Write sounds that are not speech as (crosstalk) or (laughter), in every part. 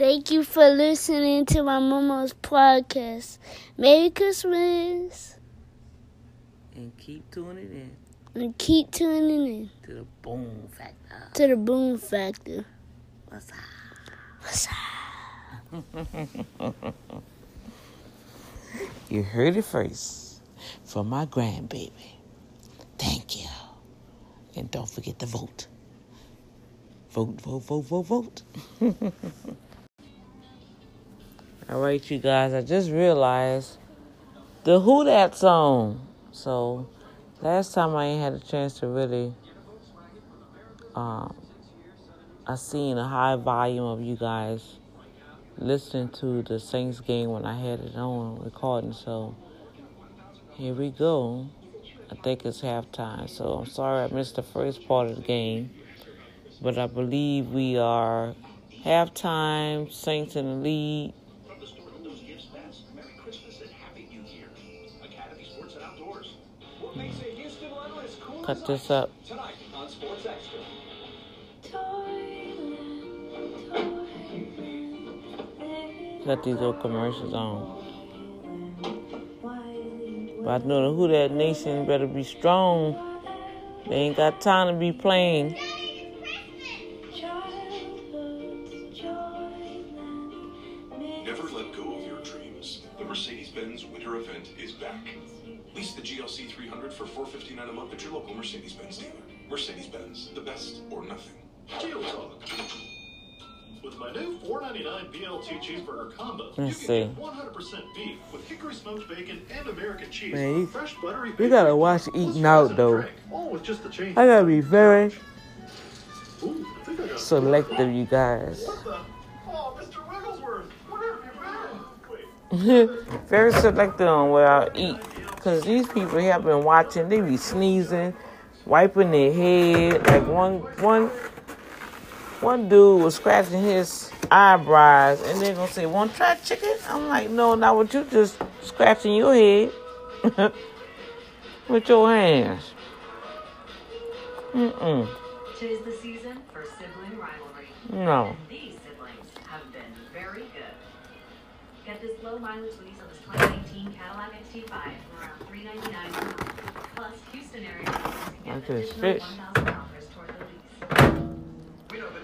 Thank you for listening to my mama's podcast. Merry Christmas. And keep tuning in. And keep tuning in. To the Boom Factor. To the Boom Factor. What's up? What's up? (laughs) you heard it first from my grandbaby. Thank you. And don't forget to vote. Vote, vote, vote, vote, vote. (laughs) All right, you guys, I just realized the Who Dat song. So, last time I ain't had a chance to really, um, I seen a high volume of you guys listening to the Saints game when I had it on recording. So, here we go. I think it's halftime. So, I'm sorry I missed the first part of the game but I believe we are halftime, Saints in the lead. Cut this up. Cut these little commercials on. But I know the Who Dat Nation better be strong. They ain't got time to be playing. 4.99 BLT cheeseburger combo, Let's you see. get 100% beef with hickory smoked bacon and American cheese. Man, you, fresh buttery you gotta watch eating out though. All with just the. I gotta be very Ooh, I I got selective, you guys. Oh, Mr. Wigglesworth, where have you been? Wait. (laughs) very selective on what I eat. Cause these people have been watching, they be sneezing, wiping their head. Like one one one dude was scratching his eyebrows and they're gonna say, Want try chicken? I'm like, no, not what you just scratching your head (laughs) with your hands. Mm-mm. Tis the season for sibling rivalry. No. And these siblings have been very good. Get this low mileage lease on this 2019 Cadillac XT5 for around 399 per month. Plus, Houston area get this additional fish. $1,000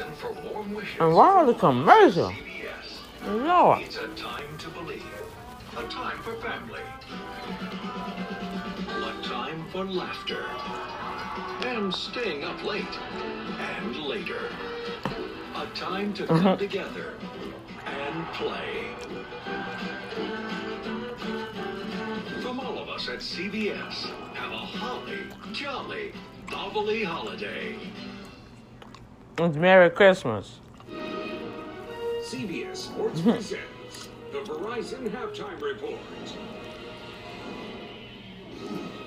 And why are the commercial? CBS. Lord. It's a time to believe. A time for family. A time for laughter. And staying up late. And later. A time to come Mhm. together and play. From all of us at CBS, have a holly, jolly, bobbly holiday. It's Merry Christmas. CBS Sports (laughs) presents the Verizon Halftime Report.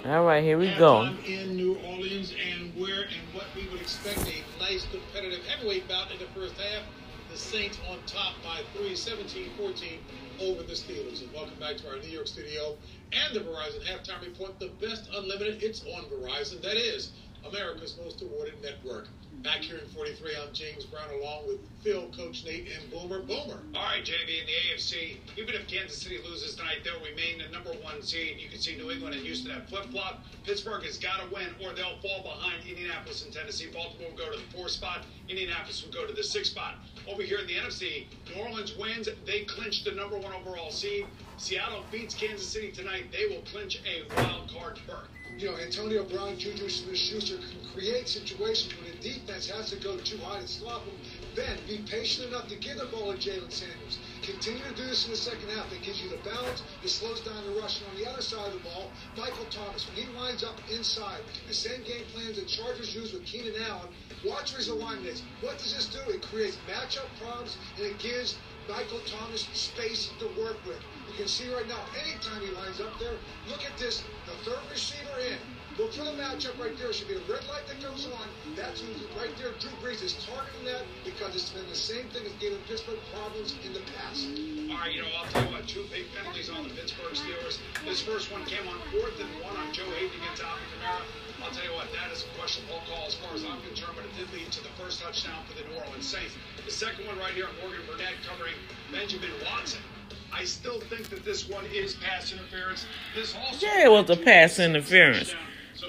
All right, here we go. In New Orleans, and where and what we would expect a nice competitive heavyweight bout in the first half. The Saints on top by 3, 17-14 over the Steelers. And welcome back to our New York studio and the Verizon Halftime Report. The best unlimited, it's on Verizon. That is America's most awarded network. Back here in 43, I'm James Brown along with Phil, Coach Nate, and Boomer. Boomer. All right, JB, in the AFC, even if Kansas City loses tonight, they'll remain the number one seed. You can see New England and Houston have flip flop. Pittsburgh has got to win, or they'll fall behind Indianapolis and Tennessee. Baltimore will go to the fourth spot. Indianapolis will go to the sixth spot. Over here in the NFC, New Orleans wins. They clinch the number one overall seed. Seattle beats Kansas City tonight. They will clinch a wild card berth. You know, Antonio Brown, Juju Smith-Schuster can create situations where the defense has to go too high to stop them. Then be patient enough to give the ball to Jaylen Samuels. Continue to do this in the second half. That gives you the balance. It slows down the rush. And on the other side of the ball, Michael Thomas, when he lines up inside, the same game plans that Chargers use with Keenan Allen, watch where his alignment is. What does this do? It creates matchup problems and it gives Michael Thomas space to work with. You can see right now, anytime he lines up there, look at this, the third receiver in. Look for the matchup right there. Should be a red light that comes on. That's right there. Drew Brees is targeting that because it's been the same thing that's given Pittsburgh problems in the past. All right, you know, I'll tell you what, two big penalties on the Pittsburgh Steelers. This first one came on fourth and one on Joe Haden against Alvin Kamara. I'll tell you what, that is a questionable call as far as I'm concerned, but it did lead to the first touchdown for the New Orleans Saints. The second one right here, Morgan Burnett covering Benjamin Watson. I still think that this one is pass interference. This also Yeah, it was a pass interference.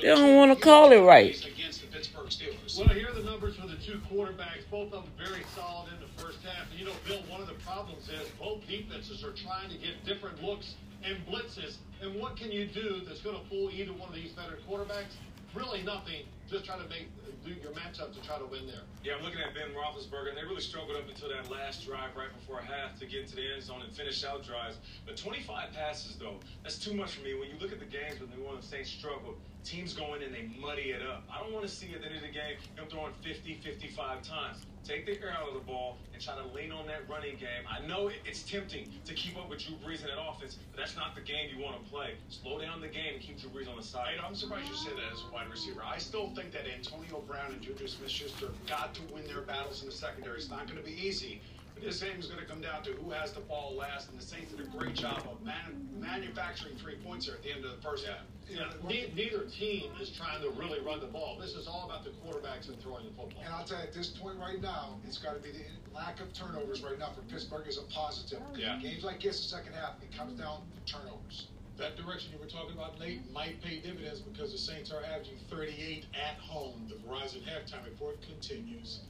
They don't want to call it right. against the Pittsburgh Steelers. Well, here are the numbers for the two quarterbacks. Both of them very solid in the first half. And you know, Bill, one of the problems is both defenses are trying to get different looks and blitzes. And what can you do that's going to fool either one of these better quarterbacks? Really nothing. Just try to make do your matchup to try to win there. Yeah, I'm looking at Ben Roethlisberger, and they really struggled up until that last drive right before half to get into the end zone and finish out drives. But 25 passes, though, that's too much for me. When you look at the games when New Orleans Saints struggle, teams go in and they muddy it up. I don't want to see at the end of the game him throwing 50, 55 times. Take the air out of the ball and try to lean on that running game. I know it's tempting to keep up with Drew Brees in that offense, but that's not the game you want to play. Slow down the game and keep Drew Brees on the side. I'm surprised you say that as a wide receiver. I still think that Antonio Brown and Juju Smith-Schuster got to win their battles in the secondary. It's not going to be easy. This game is going to come down to who has the ball last, and the Saints did a great job of man- manufacturing three points there at the end of the first half. Yeah, ne- neither team is trying to really run the ball. This is all about the quarterbacks and throwing the football. And I'll tell you, at this point right now, it's got to be the lack of turnovers right now for Pittsburgh is a positive. Yeah. Games like this, the second half, it comes down to turnovers. That direction you were talking about, Nate, might pay dividends because the Saints are averaging 38 at home. The Verizon halftime report continues.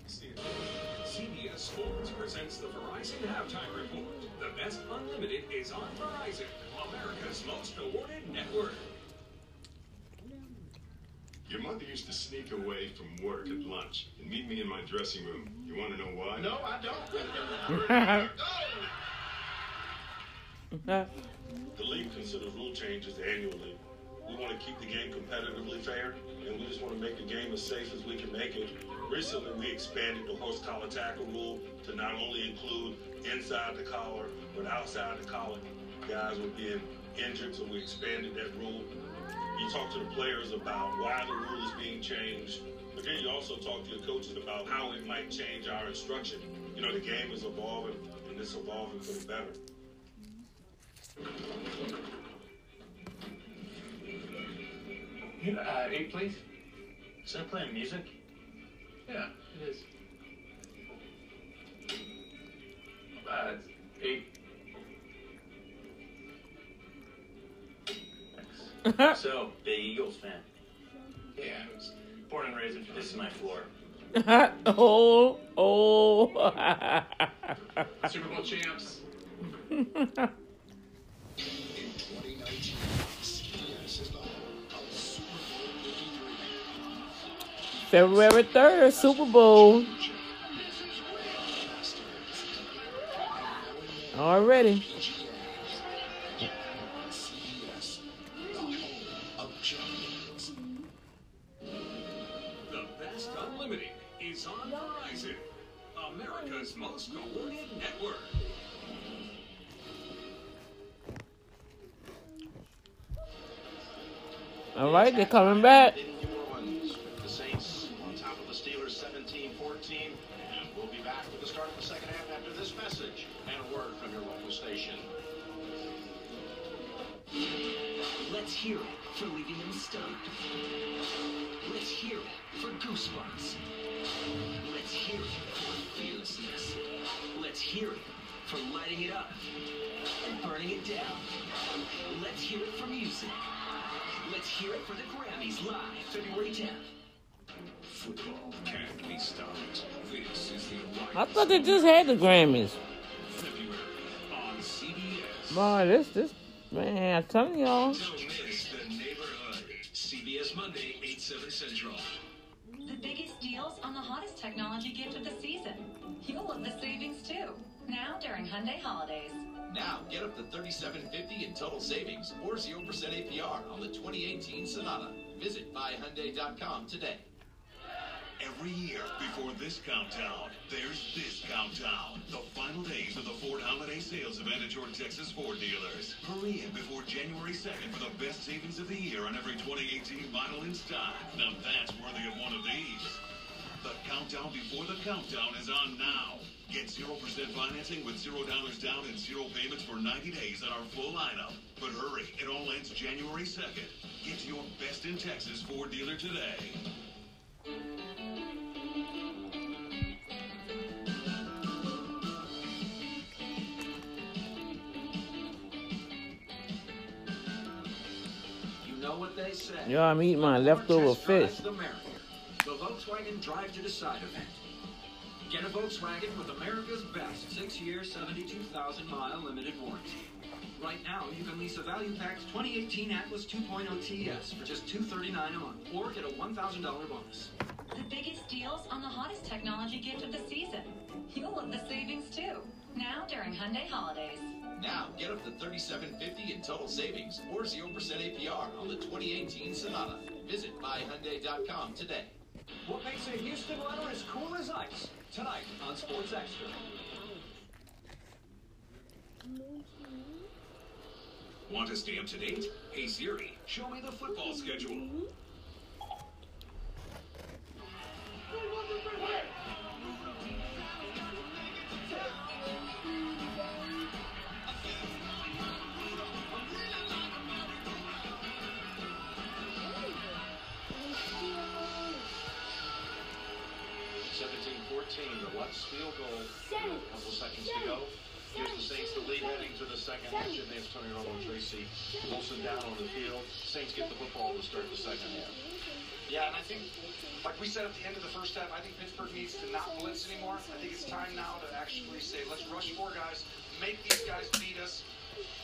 CBS Sports presents the Verizon Halftime Report. The best unlimited is on Verizon, America's most awarded network. Your mother used to sneak away from work at lunch and meet me in my dressing room. You want to know why? No, I don't. (laughs) (laughs) The league considers rule changes annually. We want to keep the game competitively fair, and we just want to make the game as safe as we can make it. Recently, we expanded the horse collar tackle rule to not only include inside the collar, but outside the collar. Guys were being injured, so we expanded that rule. You talk to the players about why the rule is being changed, but then you also talk to your coaches about how it might change our instruction. You know, the game is evolving, and it's evolving for the better. Uh, eight, please. Is that playing music? Yeah, it is. Uh, eight. Thanks. (laughs) so, big Eagles fan. Yeah, I was born and raised in. This is my floor. (laughs) oh, oh. (laughs) Super Bowl champs. February 3rd, Super Bowl. Already. CBS, the home of champions. The best unlimited is on Verizon, America's most awarded network. All right, they're coming back. Hear it for leaving them stunned. Let's hear it for goosebumps. Let's hear it for fearlessness. Let's hear it for lighting it up and burning it down. Let's hear it for music. Let's hear it for the Grammys live February 10th. Football can't be stopped. This is the I thought they just had the Grammys. February on CBS. Boy, this, this, man, I'm telling y'all. Miss the neighborhood. CBS Central. The biggest deals on the hottest technology gift of the season. You'll love the savings too. Now during Hyundai holidays. Now, get up to 3750 in total savings or 0% APR on the 2018 Sonata. Visit buyhyundai.com today. Every year before this countdown, there's this countdown. The final days of the Ford Holiday Sales Event at George Texas Ford dealers. Hurry in before January 2nd for the best savings of the year on every 2018 model in stock. Now that's worthy of one of these. The countdown before the countdown is on now. Get 0% financing with $0 down and zero payments for 90 days on our full lineup. But hurry, it all ends January 2nd. Get your best in Texas Ford dealer today. Know what they say. Yeah, I'm eating my leftover fish. drives The Volkswagen Drive to Decide event. Get a Volkswagen with America's best six-year, 72,000 mile limited warranty. Right now, you can lease a value packed 2018 Atlas 2.0 TS for just 239 a month, or get a $1,000 bonus. The biggest deals on the hottest technology gift of the season. You'll love the savings too. Now during Hyundai holidays. Now, get up to 3750 in total savings or 0% APR on the 2018 Sonata. Visit buyhyundai.com today. What makes a Houston runner as cool as ice? Tonight on Sports Extra. Want to stay up to date? Hey Siri, show me the football schedule. Second half. Jim Nantz, Tony Romo, Tracy Wolfson down on the field. Saints get the football to start the second half. Yeah, and I think, like we said at the end of the first half, I think Pittsburgh needs to not blitz anymore. I think it's time now to actually say, let's rush four guys, make these guys beat us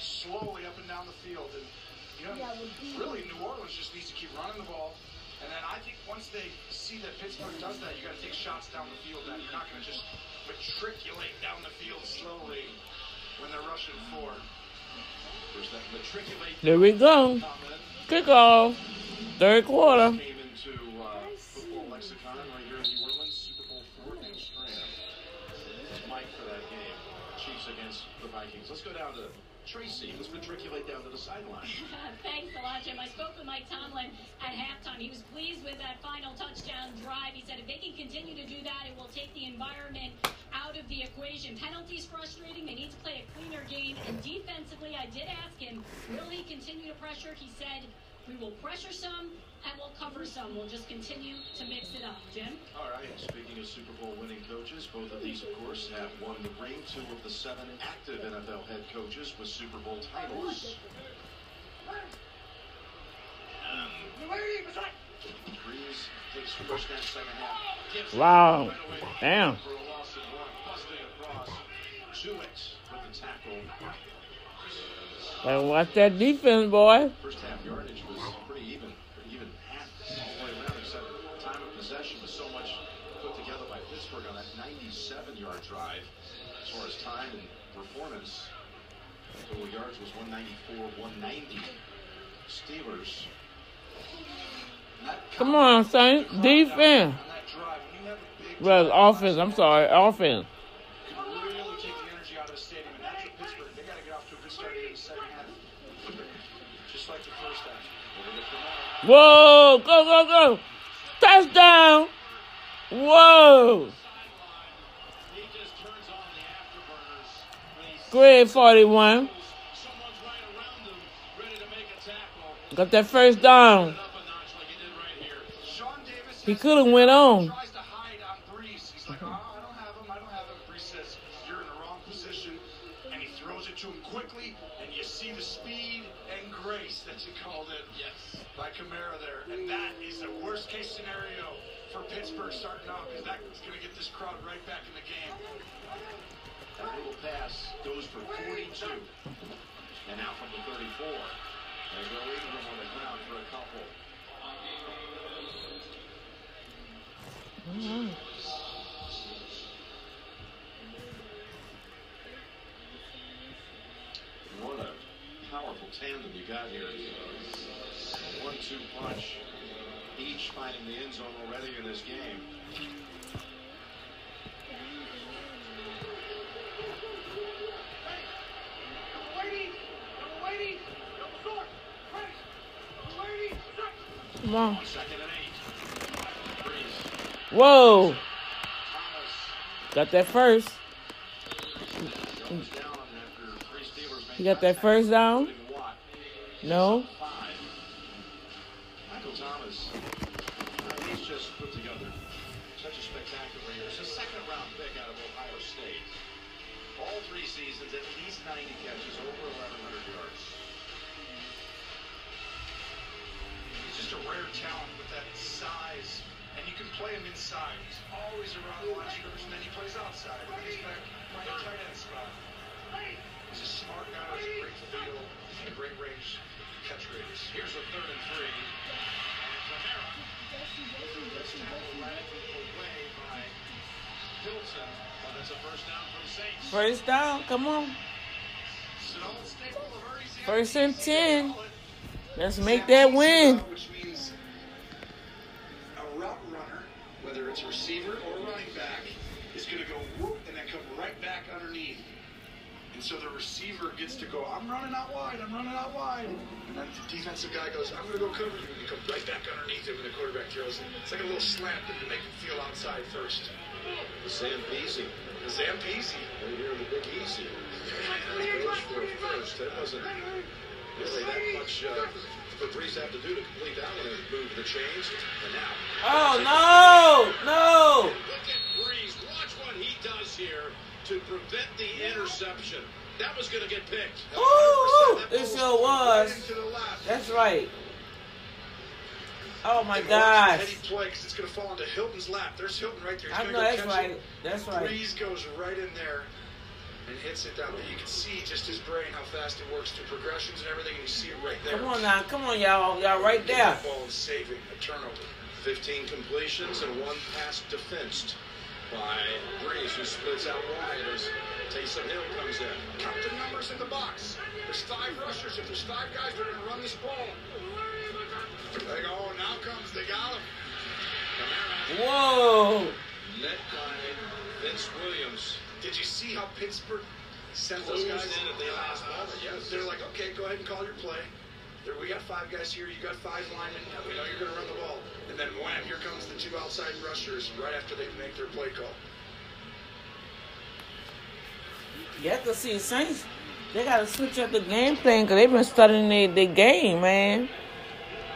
slowly up and down the field. And, you know, really, New Orleans just needs to keep running the ball. And then I think once they see that Pittsburgh does that, you got to take shots down the field. Then you're not going to just matriculate down the field slowly when they're rushing four. There's that matriculate There we go. Kickoff. Third quarter. came into uh, football lexicon right here in New Orleans. Super Bowl four Hank Stram. It's Mike for that game. Chiefs against the Vikings. Let's go down to Tracy. Let's matriculate down to the sideline. (laughs) Thanks a lot, Jim. I spoke with Mike Tomlin at halftime. He was pleased with that final touchdown drive. He said if they can continue to do that, it will take the environment out of the equation. Penalties frustrating. They need to play a cleaner game. And defensively, I did ask him, will he continue to pressure? He said, we will pressure some and we'll cover some. We'll just continue to mix it up. Jim? All right. Speaking of Super Bowl winning coaches, both of these, of course, have won the ring. Two of the seven active NFL head coaches with Super Bowl titles. Brees takes first and second half. Gives it Wow. Damn. For a loss of one. Busting across. Jewett with the tackle. Better watch that defense, boy. First half yardage was pretty even, pretty even half all the way around, except time of possession was so much put together by Pittsburgh on that 97-yard drive. As far as time and performance, total yards was 194, 190. Steelers. Come on, Saint. Defense. Well, offense. I'm sorry. Offense. really take the energy out of the stadium. And that's what Pittsburgh, they got to get off to a good start here in the second half. Just like the first half. Whoa. Go, go, go. Touchdown. Whoa. Grade 41. Got that first down. He could have went on. What a powerful tandem you got here. A one-two punch. Each finding the end zone already in this game. Come on. Whoa. Got that first. You got that first down? No? Inside. He's always around the line of scrimmage, and then he plays outside. He's back playing a tight end spot. He's a smart guy with a great feel and a great range catch rates. Here's a third and three. And Kamara gets tackled right away by Hilton. But that's a first down for the Saints. First down. Come on. It's an old staple of Ernie's First and 10. Let's make that win. Which means whether it's receiver or running back, is going to go whoop and then come right back underneath. And so the receiver gets to go, I'm running out wide, I'm running out wide. And then the defensive guy goes, I'm going to go cover you. And you come right back underneath him, and the quarterback throws it. It's like a little slant that you make him feel outside first. The Zampese. The Zampese. And you're the Big Easy. (laughs) Goes for a first. That wasn't really that much uh, for Brees have to do to complete that one and move the chains. And now. Oh, no. No. Look at Brees. Watch what he does here to prevent the interception. That was going to get picked. Ooh, 100%. It sure was. That's right. Oh, my gosh. Teddy play 'cause it's going to fall into Hilton's lap. There's Hilton right there. He's I know that's right. it. That's right. Brees goes right in there and hits it down. You can see just his brain, how fast it works through progressions and everything, and you see it right there. Come on now. Come on, y'all. Y'all right there. that Ball and saving a turnover. 15 completions and one pass defensed by Brees, who splits out wide as Taysom Hill comes in. Count the numbers in the box. There's five rushers. If there's five guys, they're going to run this ball. They go, oh, now comes, they got him. Whoa. Met by Vince Williams. Did you see how Pittsburgh sent those guys in at the last moment? Yes. They're like, okay, go ahead and call your play. There, we got five guys here. You got five linemen. We know you're going to run the ball. And then wham, here comes the two outside rushers right after they make their play call. You have to see Saints. They got to switch up the game plan because they've been studying their, their game, man.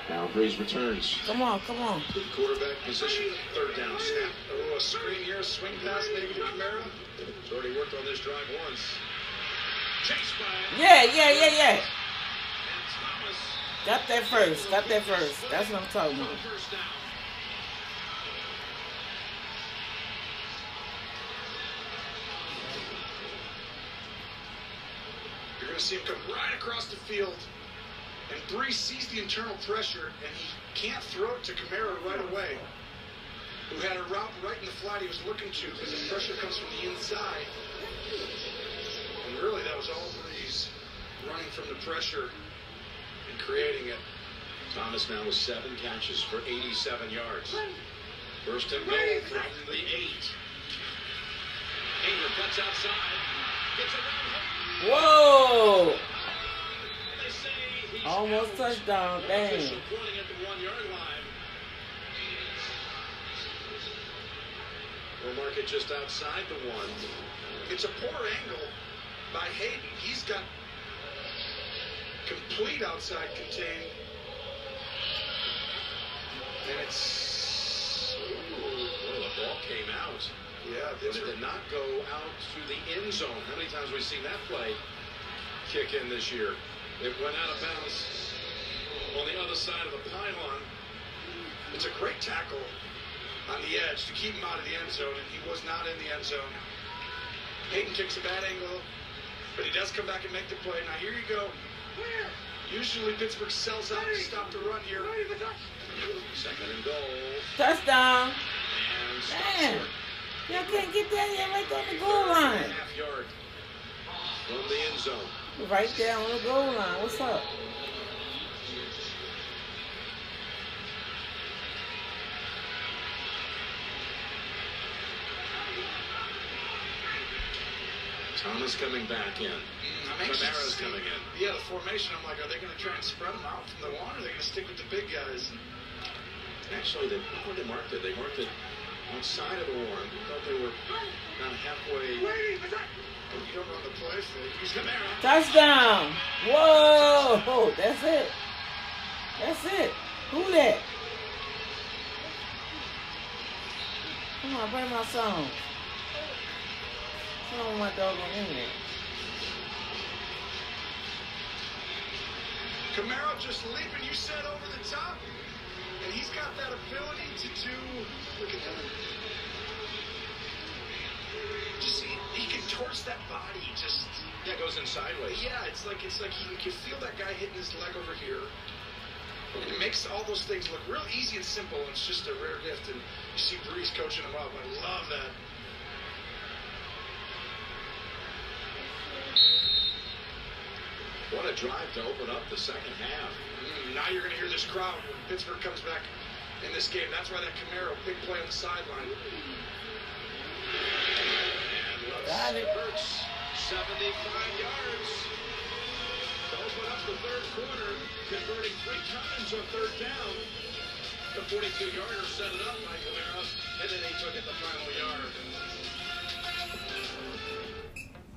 Now Brees returns. Come on, come on. Quarterback position. Third down snap. Oh, a screen here, a swing pass maybe to Kamara. He's already worked on this drive once. By Yeah, yeah, yeah, yeah. Got that first. Got that first. That's what I'm talking about. the first down. You're going to see him come right across the field. And Brees sees the internal pressure, and he can't throw it to Kamara right away, who had a route right in the flat he was looking to, because the pressure comes from the inside. And really, that was all Brees running from the pressure and creating it. Thomas now with seven catches for 87 yards. First and goal from the eight. Ingram cuts outside. Gets around. Whoa. They say he's Almost out. touchdown. Dang. We'll mark it just outside the one. It's a poor angle by Haden. He's got complete outside contain. And it's. Ooh, well, the ball came out. Yeah, it did not go out through the end zone. How many times have we seen that play kick in this year? It went out of bounds on the other side of the pylon. It's a great tackle on the edge to keep him out of the end zone, and he was not in the end zone. Haden kicks a bad angle, but he does come back and make the play. Now here you go. Where? Usually Pittsburgh sells out to stop the run here. Second and goal. Touchdown. And stops Man, y'all can't get that yet right on the goal line. Half yard from the end zone. Right there on the goal line. What's up? Thomas coming back in. I'm anxious to Kamara's see- coming in. Yeah, the formation. I'm like, are they going to try and spread them out from the one, or are they going to stick with the big guys? Actually, they, look where they marked it. They marked it outside of the warren. We thought they were kind of halfway. Oh, you don't run the play. So he's Kamara. Touchdown! Whoa! That's it. That's it. Who that? Come on, play my song. Come on, my dog on internet. Kamara just leaping, you said, over the top. And he's got that ability to do. Look at him. Just he, he contorts that body. Just Yeah, goes in sideways. yeah, it's like it's like you can feel that guy hitting his leg over here. And it makes all those things look real easy and simple. And it's just a rare gift. And you see Brees coaching him up. I love that. What a drive to open up the second half. Mm, now you're going to hear this crowd when Pittsburgh comes back in this game. That's why that Kamara big play on the sideline. Got it. Hurts 75 yards to open up the third quarter, converting three times on third down. The 42-yarder set it up by Kamara, and then he took it the final yard.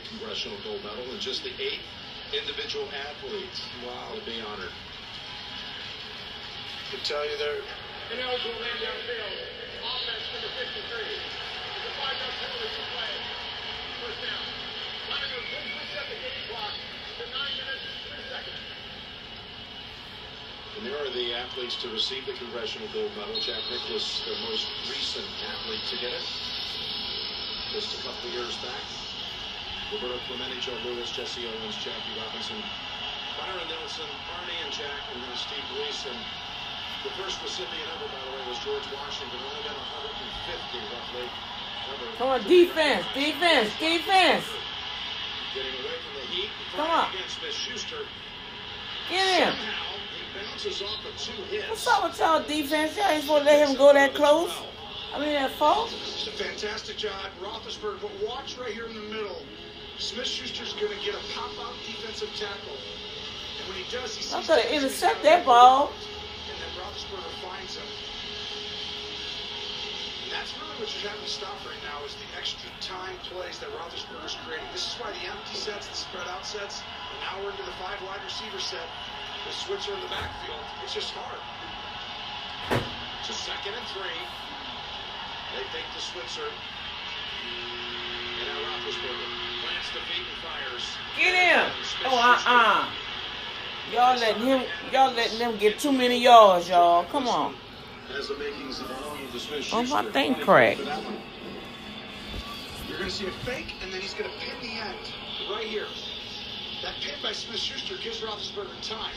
the Congressional Gold Medal, and just the eighth individual athlete wow. to be honored. I can tell you there. Ineligible man downfield. Offense number 53. It's a five-yard penalty for play. First down. Running will quickly the game clock to nine minutes, three seconds. And there are the athletes to receive the Congressional Gold Medal. Jack Nicklaus, the most recent athlete to get it. Just a couple of years back. Roberto Clemente, Joe Louis, Jesse Owens, Jackie Robinson, Byron Nelson, Arnie and Jack, and then Steve Gleason. The first recipient ever, by the way, was George Washington. Only got 150 roughly. Ever. Come on, defense, defense, defense. Getting away from the heat. Come on. Against Smith Schuster. Get him. Somehow, he bounces off of two hits. What's up with y'all defense? Y'all ain't supposed to let him go that close. I mean, that far. It's a fantastic job, Roethlisberger. But watch right here in the middle. Smith Schuster's going to get a pop-out defensive tackle, and when he does, he I'm gonna that intercept that ball. and then Roethlisberger finds him. And that's really what you're having to stop right now is the extra time plays that Roethlisberger's creating. This is why the empty sets, the spread out sets, and now we're into the five wide receiver set. The Switzer in the backfield. It's just hard. To second and three. They fake the Switzer. And now Get him. Oh, uh-uh. Y'all letting him, y'all letting them get too many yards, y'all. Come on. Has the makings of Oh, my thing cracked. You're going to see a fake, and then he's going to pin the end right here. That pin by Smith Schuster gives Roethlisberger time.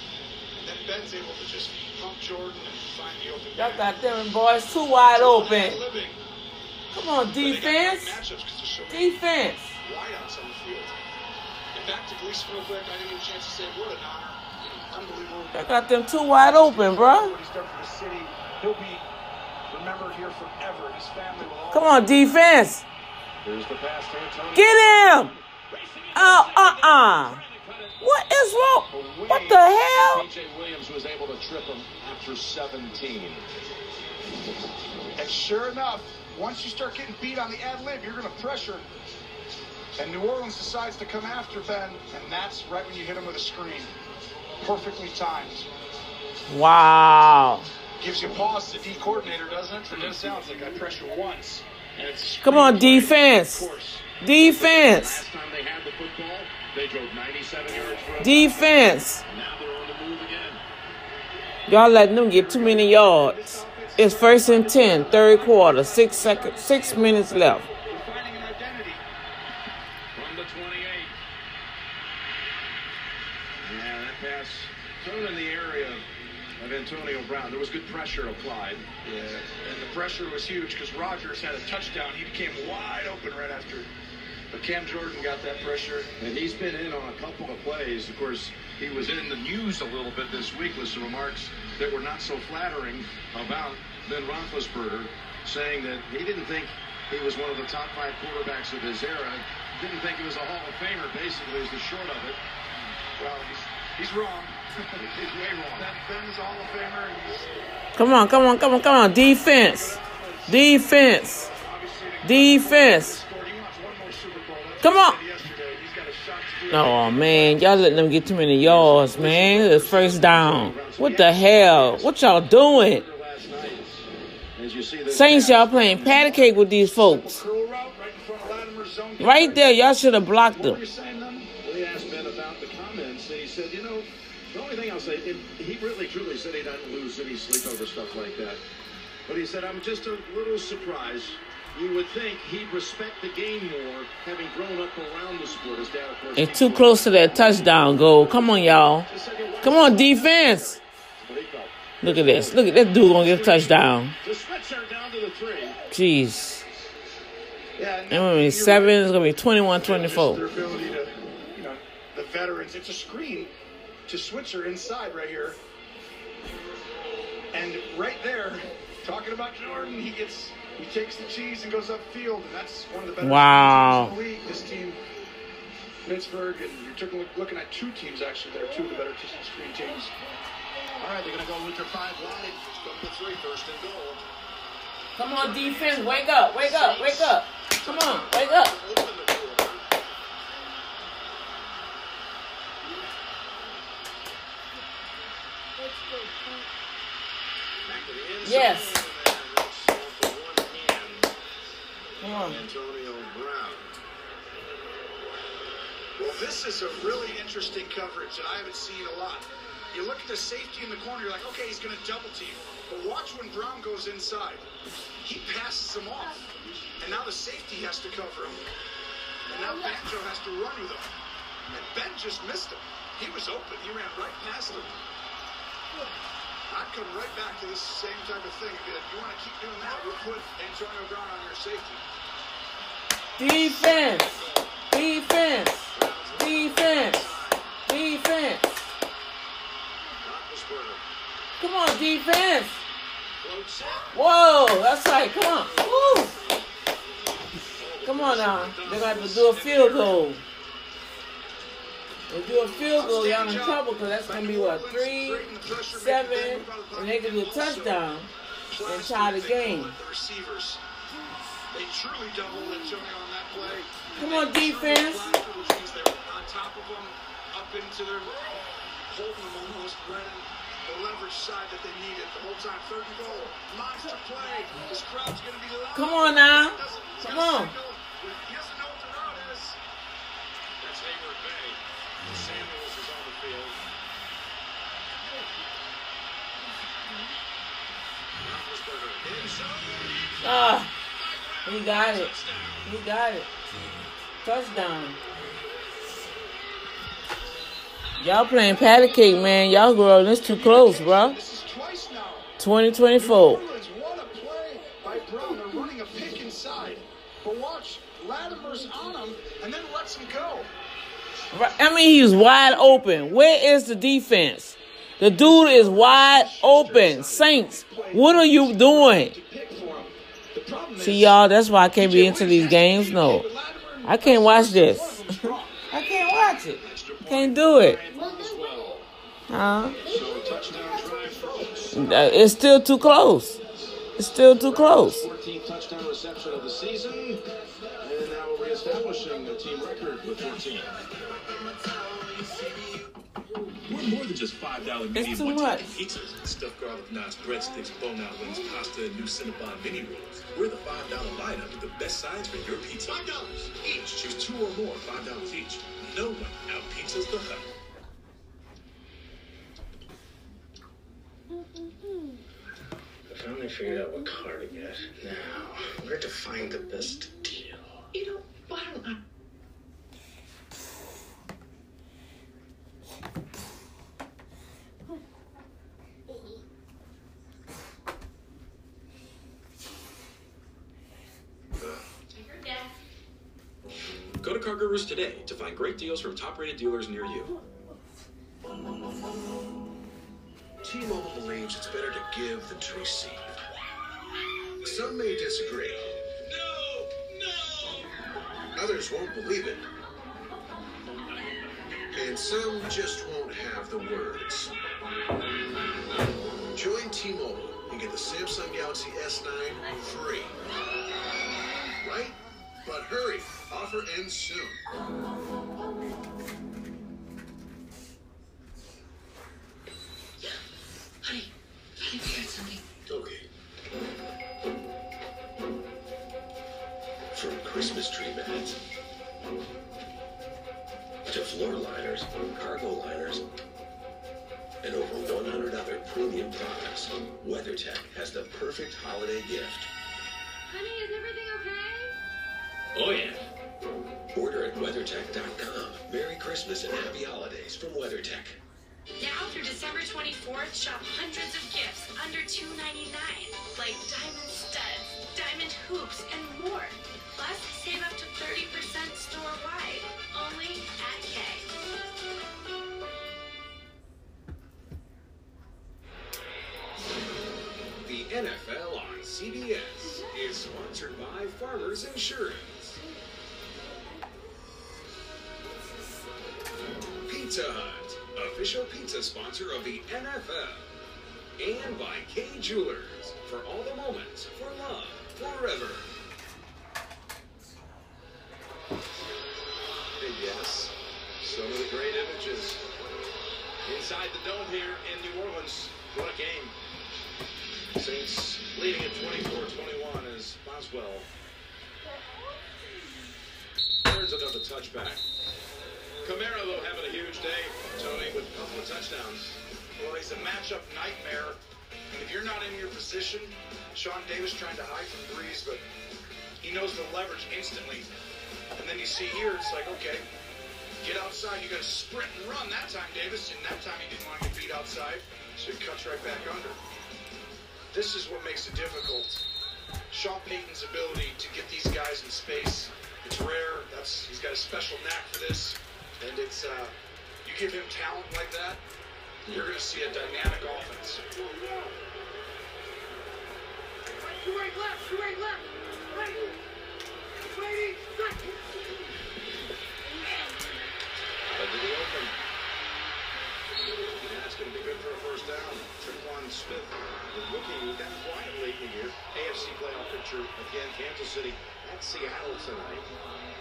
And then Ben's able to just pump Jordan and find the open Y'all got them boys too wide open. Come on, defense. matchups 'cause there's Defense. wideouts on the field. And back to Gleason real quick. I didn't get a chance to say what an honor. Unbelievable. Y'all got them too wide open, bro. What he's done for the city. He'll be remembered here forever. His family will all. Come on, defense. There's the pass to Antonio. Get him. Oh, uh-uh. What is wrong? What the hell? PJ Williams was able to trip him after 17. And sure enough, once you start getting beat on the ad lib, you're going to pressure. And New Orleans decides to come after Ben, and that's right when you hit him with a screen. Perfectly timed. Wow. Gives you pause to D coordinator, doesn't it? It just sounds like I pressure once. And it's Come on, defense. Defense. Last time they had the football, they drove 97 yards for a Defense. Now they're on the move again. Y'all letting them get too many yards. It's first and 10, third quarter, six seconds, six minutes left. They're finding an identity. From the 28. Yeah, that pass thrown in the area of Antonio Brown. There was good pressure applied. Yeah. And the pressure was huge because Rogers had a touchdown. He became wide open right after. But Cam Jordan got that pressure. And he's been in on a couple of plays. Of course, he was in the news a little bit this week with some remarks that were not so flattering about Ben Roethlisberger, saying that he didn't think he was one of the top five quarterbacks of his era. Didn't think he was a Hall of Famer, basically, is the short of it. Well, he's, he's wrong. (laughs) he's way wrong. That Ben's a Hall of Famer. He's Come on, come on, come on, come on. Defense. Defense. Defense. Do it. Oh, man. Y'all letting them get too many yards, man. It's first down. What the hell? What y'all doing? Last night, as you see this Saints, y'all playing patty cake with these folks. Right in front of Lattimore's zone. Right there, y'all should have blocked them. you saying then? Well, he asked Ben about the comments, and he said, you know, the only thing I'll say, he really truly said he doesn't lose any sleep over stuff like that. But he said, I'm just a little surprised. You would think he'd respect the game more, having grown up around the sport. His dad, of course, It's too close to that touchdown goal. Come on, y'all. Come on, defense. But he felt. Look at this. Look at that dude gonna get a touchdown. The Switzer down to the three. Jeez. Yeah, It gonna be seven. It's gonna be 21 Their 24. ability to, you know, the veterans. It's a screen to Switzer inside right here. And right there, talking about Jordan, he gets, he takes the cheese and goes upfield, and that's one of the better Wow. teams in the league. This team, Pittsburgh, and you're taking, looking at two teams actually that are two of the better t- screen teams. All right, they're going to go with their five wide. Go for three, first and goal. Come on, defense. Wake up. Wake up. Wake up. Come on. Wake up. Open the door. Back to the inside. Yes. Brown. Well, this is a really interesting coverage that I haven't seen a lot. You look at the safety in the corner, you're like, okay, he's going to double team. But watch when Brown goes inside. He passes him off. And now the safety has to cover him. And now Banjo has to run with him. And Ben just missed him. He was open. He ran right past him. I'd come right back to this same type of thing. If you want to keep doing that, we'll put Antonio Brown on your safety. Defense. Defense. Defense. Defense. Come on, defense. Whoa, that's right. Come on. Woo. Come on now. They're going to have to do a field goal. They do a field goal, y'all in trouble because that's going to be what, three, seven, and they can do a touchdown and tie the game. The receivers. They truly doubled Antonio on that play. Come on, defense. Which means they were on top of him, up into their, holding them almost right in the leverage side that they needed the whole time. Third and goal. Monster play. This crowd's going to be loud. Come on now. Come on. He doesn't know what the route is. Heyward-Bey. Samuels is on the field. Roethlisberger in zone. Ah, he got it. He got it. Touchdown. Y'all playing patty cake, man. Y'all girl, this too close, bro. 2024. Orleans won a play by Brown. They're running a pick inside. But watch, Lattimore's on him and then lets him go. I mean, he's wide open. Where is the defense? The dude is wide open. Saints, what are you doing? See, y'all, that's why I can't be into these games. No, I can't watch this. (laughs) I can't watch it. Can't do it. Huh? Uh, It's still too close. It's still too close. 14th touchdown reception of the season. And now we're reestablishing a team record with 14. We're more than just five dollar It's medium too one much. pizzas, stuffed garlic knots, breadsticks, bone out wings, pasta, and new Cinnabon mini rolls. We're the five dollar lineup with the best sides for your pizza. Five dollars each. Choose two or more. Five dollars each. No one out pizzas the hut. I finally figured out what car to get. Now, where to find the best deal? You know, why don't I? Go to CarGurus today to find great deals from top-rated dealers near you. T-Mobile believes it's better to give than to receive. Some may disagree. No, no. Others won't believe it. And some just won't have the words. Join T-Mobile and get the Samsung Galaxy S9 free. Right? But hurry, offer ends soon. Honey, honey, we got something. Okay. From Christmas tree mats to floor liners, cargo liners, and over 100 other premium products, WeatherTech has the perfect holiday gift. Honey, is everything okay? Oh, yeah. Order at WeatherTech.com. Merry Christmas and Happy Holidays from WeatherTech. Now through December 24th, shop hundreds of gifts under $2.99, like diamond studs, diamond hoops, and more. Plus, save up to 30% store-wide, only at K. The NFL on CBS is sponsored by Farmers Insurance. Pizza Hut, official pizza sponsor of the NFL. And by K Jewelers, for all the moments, for love, forever. Yes, some of the great images. Inside the dome here in New Orleans. What a game. Saints leading at 24-21 as Boswell turns another touchback. Kamara, though, having a huge day, Tony, with a couple of touchdowns. Well, he's a matchup nightmare. And if you're not in your position, Sean Davis trying to hide from Brees, but he knows the leverage instantly. And then you see here, it's like, okay, get outside. You got to sprint and run that time, Davis. And that time he didn't want to get beat outside, so he cuts right back under. This is what makes it difficult. Sean Payton's ability to get these guys in space. It's rare. That's he's got a special knack for this, and it's uh, you give him talent like that, you're going to see a dynamic offense. Two right left, two right left. Right. Ready, set. Under the open. And that's going to be good for a first down. Smith, the rookie, down quietly in here. AFC playoff picture again. Kansas City at Seattle tonight.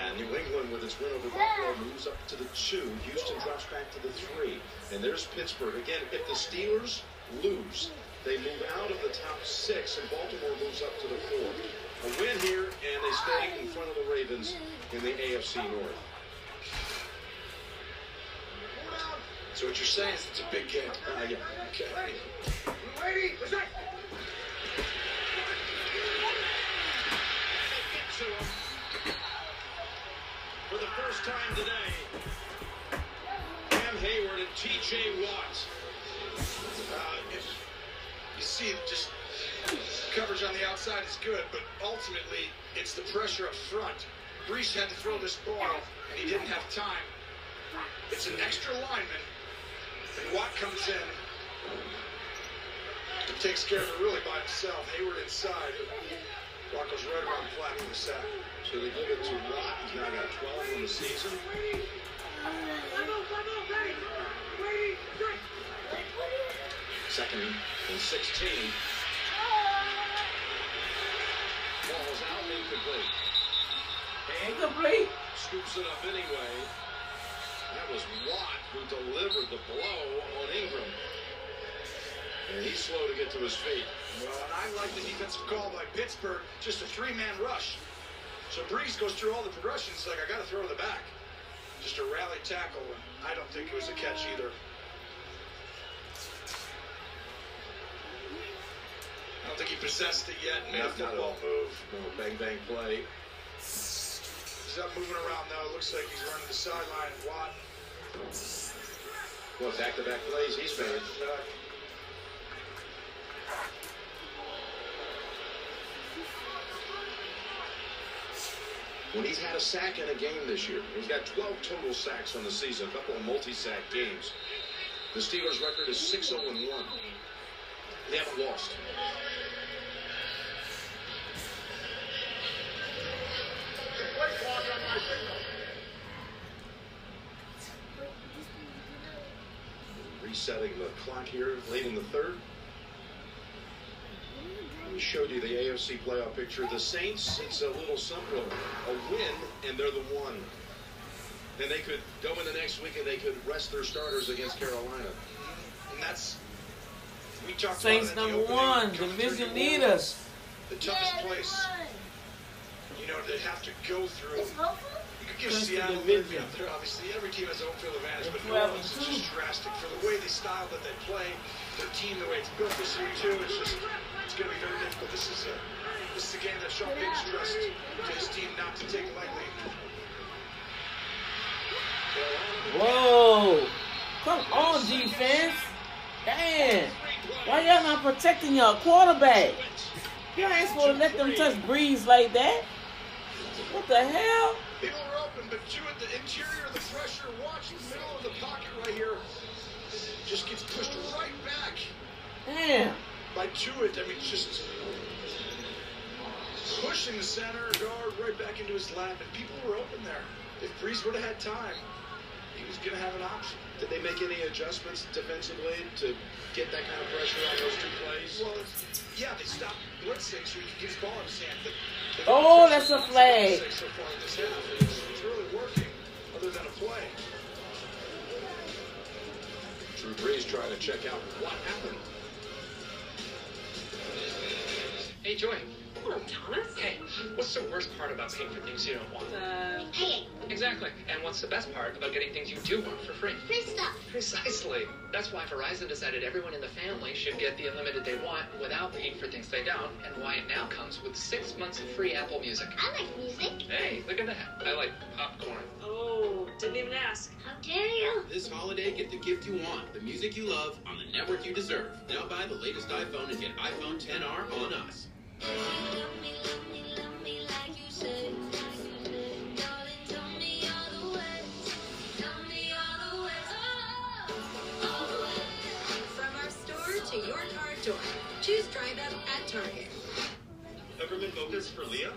And New England, with its win over Buffalo, moves up to the two. Houston drops back to the three. And there's Pittsburgh. Again, if the Steelers lose, they move out of the top six, and Baltimore moves up to the four. A win here, and they stay in front of the Ravens in the AFC North. So what you're saying is it's a big game. Uh, yeah. Okay. Lady, what's? For the first time today, Cam Heyward and T.J. Watt. Uh, if you see, just coverage on the outside is good, but ultimately it's the pressure up front. Brees had to throw this ball, and he didn't have time. It's an extra lineman, and Watt comes in. Takes care of it really by himself. Heyward inside. Goes right around flat for the sack. So they give it to Watt. He's now got 12 on the season. Second and 16. Ball's out, incomplete. Incomplete. Scoops it up anyway. That was Watt who delivered the blow on Ingram. And he's slow to get to his feet. Well, and I like the defensive call by Pittsburgh. Just a three-man rush. So Brees goes through all the progressions. Like I got to throw to the back. Just a rally tackle. And I don't think it was a catch either. I don't think he possessed it yet. Made a Not, not at football all. move. No, bang, bang play. He's not moving around now. It looks like he's running the sideline. Watt. Well, back-to-back plays he's made. When he's had a sack in a game this year, he's got 12 total sacks on the season, a couple of multi-sack games. The Steelers' record is 6-0-1. They haven't lost. Resetting the clock here in the third. We showed you the AFC playoff picture. The Saints, it's a little something. A win, and they're the one. Then they could go in the next week and they could rest their starters against Carolina. and that's we talked Saints about it at the number one, coming division through New leaders. The toughest place, you know, they have to go through. You could give That's the Seattle division. they're obviously every team has home field advantage, but New Twelve Orleans and is just drastic for the way they style that they play, their team, the way it's built this year too. It's just it's going to be very difficult. This is a this is a game that Sean Payton stressed to his team not to take lightly. Whoa. Come on, defense. Damn. Why y'all not protecting your quarterback? You ain't supposed to let them touch Brees like that. What the hell? People are open, but Jewett, the interior of the pressure, watch the middle of the pocket right here, just gets pushed right back Damn. By it. I mean, just pushing the center guard right back into his lap, and people were open there. If Brees would have had time, he was going to have an option. Did they make any adjustments defensively to get that kind of pressure on those two plays? Well, yeah, they stopped blitzing so he could get his ball in his hand. But but Oh, that's a flag. So far in this half, it's, it's really working, other than a play. Drew Brees trying to check out what happened. Hey, Joy. Hello, Thomas. Hey, what's the worst part about paying for things you don't want? Uh, paying. Exactly. And what's the best part about getting things you do want for free? Free stuff. Precisely. That's why Verizon decided everyone in the family should get the unlimited they want without paying for things they don't, and why it now comes with six months of free Apple Music. I like music. Hey, look at that. I like popcorn. Oh, didn't even ask. How dare you? This holiday, get the gift you want, the music you love, on the network you deserve. Now buy the latest iPhone and get iPhone 10R on us. From our store to your car door. Choose Drive Up at Target. Peppermint mochas for Leah?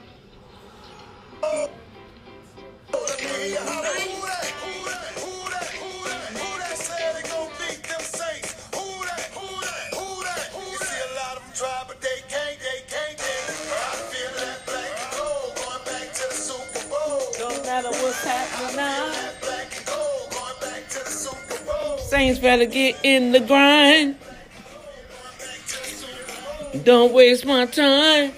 Don't matter what's happening now. Saints better get in the grind. Don't waste my time.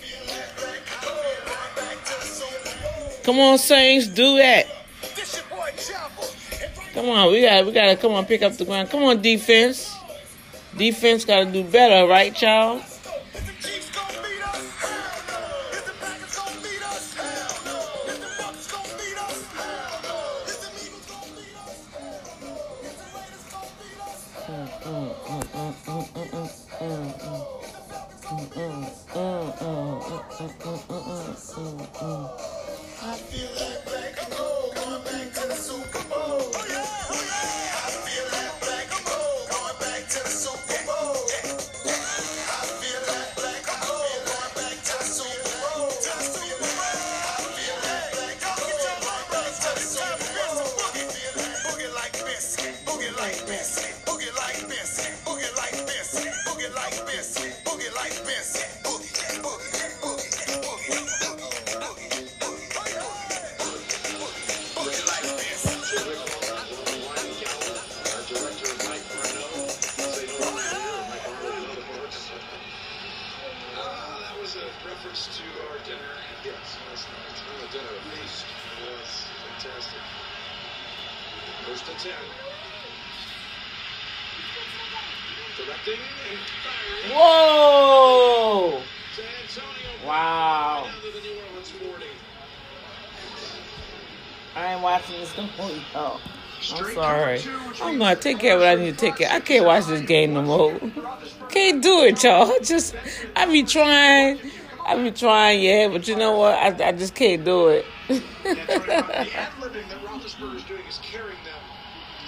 Come on, Saints, do that. Come on, we got we gotta come on pick up the ground. Come on, defense. Defense gotta do better, right, y'all? Gonna take care of what I need to take care. I can't watch this game no more. Can't do it, y'all. (laughs) Just I be trying. I be trying, yeah, but you know what? I, I just can't do it. (laughs) The ad-libbing that Roethlisberger is doing is carrying them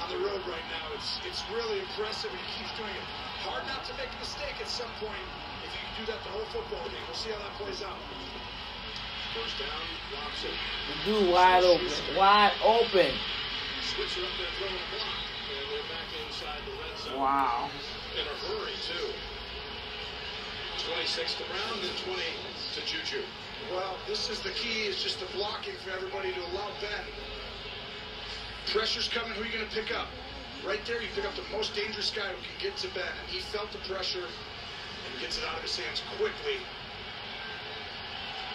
on the road right now. It's it's really impressive, and he keeps doing it. Hard not to make a mistake at some point if you can do that the whole football game. We'll see how that plays out. First down, Robson. The dude wide open, wide open. Wow. In a hurry, too. 26 to Brown, and 20 to Juju. Well, this is the key, is just the blocking for everybody to allow Ben. Pressure's coming, who are you going to pick up? Right there, you pick up the most dangerous guy who can get to Ben. And he felt the pressure and gets it out of his hands quickly.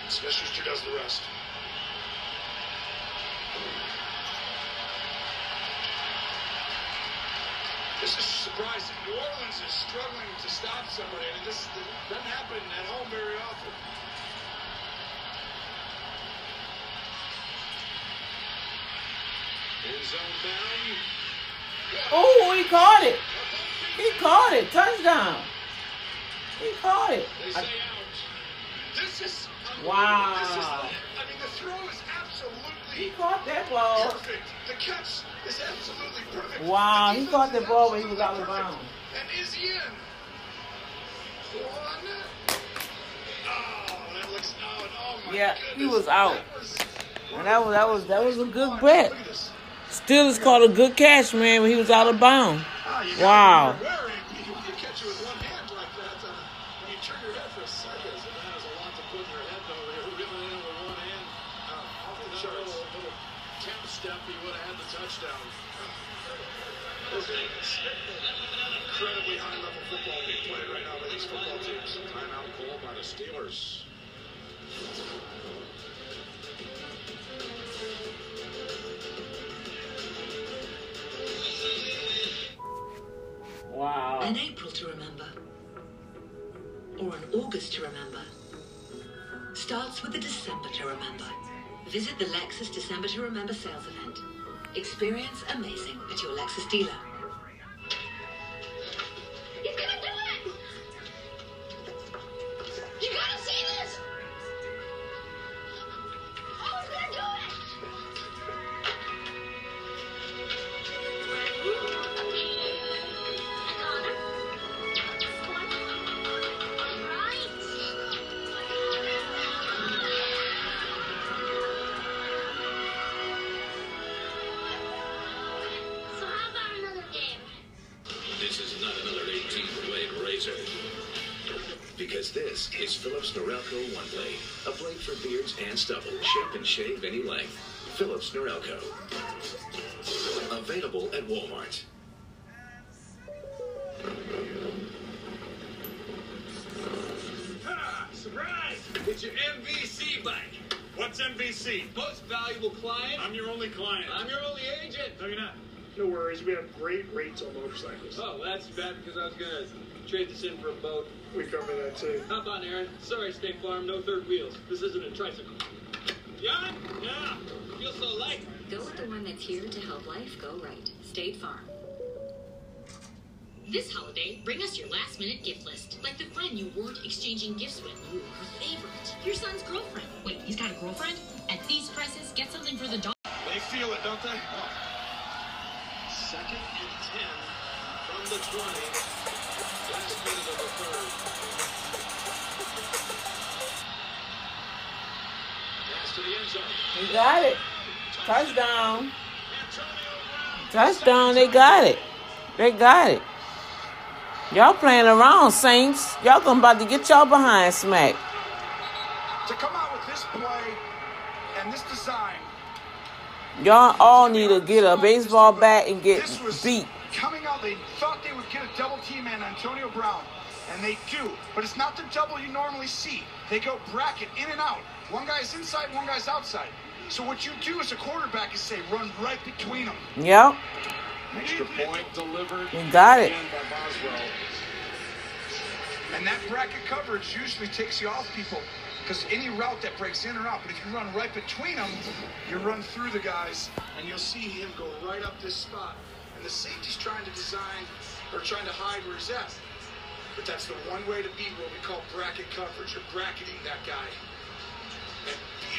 Smith-Schuster does the rest. This is surprising. New Orleans is struggling to stop somebody, and this doesn't happen at home very often. End zone bound. Oh, he caught it. He caught it. Touchdown. He caught it. They say out. This is Wow. This is, I mean, the throw is absolutely He caught that ball. perfect. The catch is absolutely perfect. Wow, he caught the ball when he was out of bounds. And is he in? One. Oh, that looks out. Oh my Yeah, he was out. That was- And that was that was that was a good bet. Still it's called a good catch, man, when he was out of bounds. Ah, you Wow. be wary. You can catch it with one hand like that. Uh, when you turn your head for a second, so that has a lot to put in your head, though. You're reeling in with one hand. Uh, off the charts. Little, little count step, he would have had the touchdown. This is incredibly high level football being played right now by these football teams. Timeout called by the Steelers. Wow. An April to remember. Or an August to remember. Starts with a December to remember. Visit the Lexus December to Remember sales event. Experience amazing at your Lexus dealer. Stubble. Shape and shave any length. Philips Norelco. Available at Walmart. Ha! Surprise! It's your MVC bike. What's MVC? Most valuable client. I'm your only client. I'm your only agent. No, you're not. No worries. We have great rates on motorcycles. Oh, well, that's bad because I was gonna trade this in for a boat. We cover that too. Hop on, Aaron. Sorry, State Farm, no third wheels. This isn't a tricycle. Yeah, yeah. Feels so light. Go with the one that's here to help life go right. State Farm. This holiday, bring us your last minute gift list. Like the friend you weren't exchanging gifts with. Ooh, her favorite. Your son's girlfriend. Wait, he's got a girlfriend? At these prices, get something for the dog. They feel it, don't they? Second and 10 from the 20. Last minute of the third. Pass to the end zone. He got it. Touchdown. Touchdown. They got it. They got it. Y'all playing around, Saints. Y'all gonna about to get y'all behind smack. To come out with this play and this design, Y'all all need to get a baseball bat and get beat. coming out. They thought they would get a double team on Antonio Brown, and they do. But it's not the double you normally see. They go bracket in and out. One guy's inside, one guy's outside. So what you do as a quarterback is say, run right between them. Yep. Extra point delivered. You got it. again by Boswell. And that bracket coverage usually takes you off people because any route that breaks in or out, but if you run right between them, you run through the guys, and you'll see him go right up this spot. And the safety's trying to design or trying to hide where he's at. But that's the one way to beat what we call bracket coverage. You're bracketing that guy.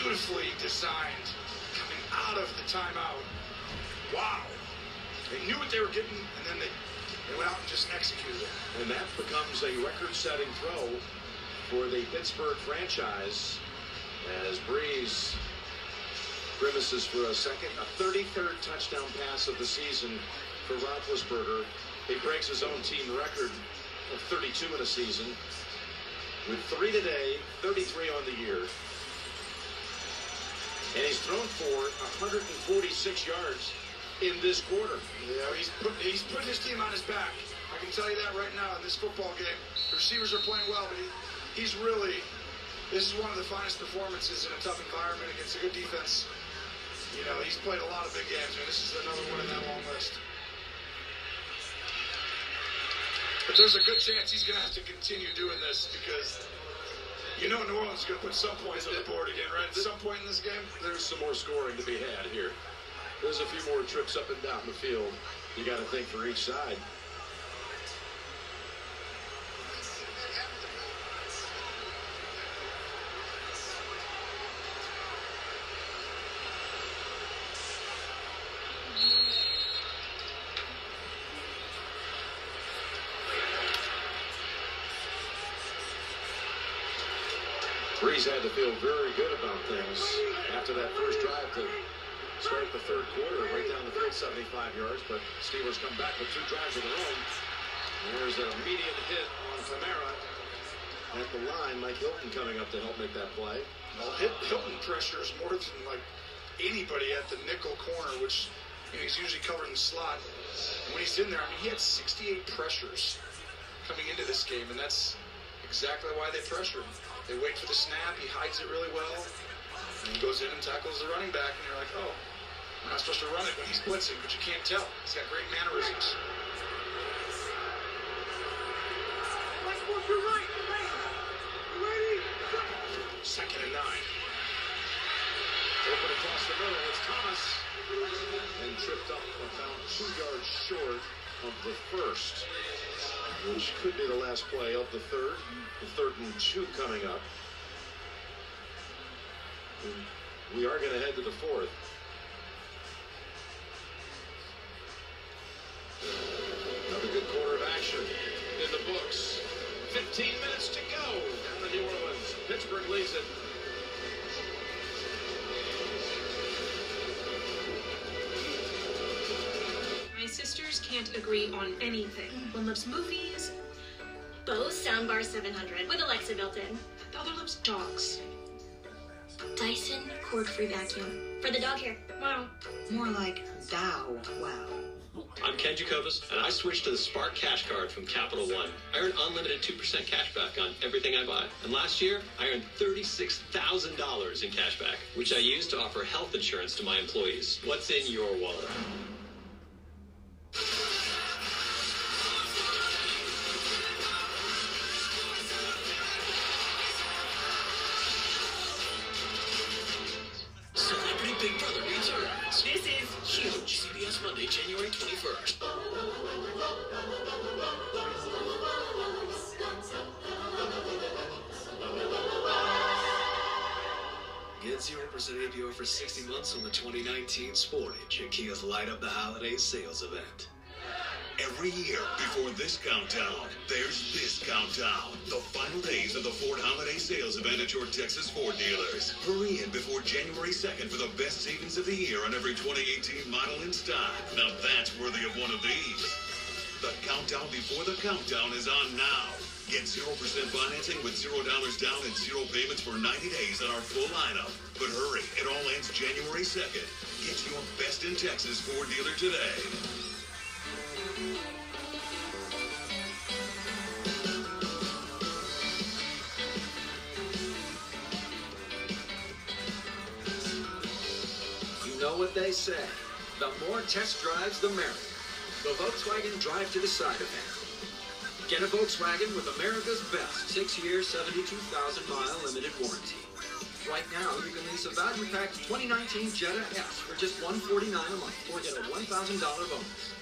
Beautifully designed coming out of the timeout. Wow. They knew what they were getting, and then they, they went out and just executed it. And that becomes a record-setting throw for the Pittsburgh franchise as Brees grimaces for a second. A 33rd touchdown pass of the season for Roethlisberger. He breaks his own team record of 32 in a season with three today, 33 on the year. And he's thrown for 146 yards in this quarter. Yeah, he's put, he's putting his team on his back. I can tell you that right now in this football game. The receivers are playing well, but he, he's really. This is one of the finest performances in a tough environment against a good defense. You know, he's played a lot of big games, and this is another one in that long list. But there's a good chance he's going to have to continue doing this because you know New Orleans is going to put some points on the board again, right? At some point in this game. There's some more scoring to be had here. There's a few more trips up and down the field. You got to think for each side. Brees had to feel very good about things after that first drive to start the third quarter, right down the field, 75 yards. But Steelers come back with two drives of their own. There's an immediate hit on Kamara at the line. Mike Hilton coming up to help make that play. Well, Hil- Hilton pressures more than like anybody at the nickel corner, which you know, he's usually covered in slot. And when he's in there, I mean, he had 68 pressures coming into this game, and that's exactly why they pressure him. They wait for the snap, he hides it really well, and he goes in and tackles the running back, and you're like, oh, I'm not supposed to run it when he's blitzing, but you can't tell. He's got great mannerisms. Second and nine. Open across the middle. It's Thomas. And tripped up about two yards short of the first, which could be the last play of the third. The third and two coming up. And we are going to head to the fourth. Another good quarter of action in the books. 15 minutes to go down to New Orleans. Pittsburgh leads it. My sisters can't agree on anything. One loves movies. Bose Soundbar 700 with Alexa built in. The other loves dogs. Dyson cord-free vacuum for the dog hair. Wow. More like Dow Wow. I'm Ken Jacobus, and I switched to the Spark Cash Card from Capital One. I earn unlimited 2% cash back on everything I buy. And last year, I earned $36,000 in cash back, which I used to offer health insurance to my employees. What's in your wallet? Big Brother returns. This is huge. CBS Monday, January 21st. Get 0% APR for 60 months on the 2019 Sportage and Kia's Light Up the Holiday sales event. Every year before this countdown, there's this countdown. The final days of the Ford Holiday Sales Event at your Texas Ford dealers. Hurry in before January 2nd for the best savings of the year on every 2018 model in stock. Now that's worthy of one of these. The countdown before the countdown is on now. Get 0% financing with $0 down and zero payments for 90 days on our full lineup. But hurry, it all ends January 2nd. Get your best in Texas Ford dealer today. What they say. The more test drives, the merrier. The Volkswagen Drive to Decide event. Get a Volkswagen with America's best six-year, 72,000 mile limited warranty. Right now, you can lease a value-packed 2019 Jetta S for just 149 a month or get a $1,000 bonus.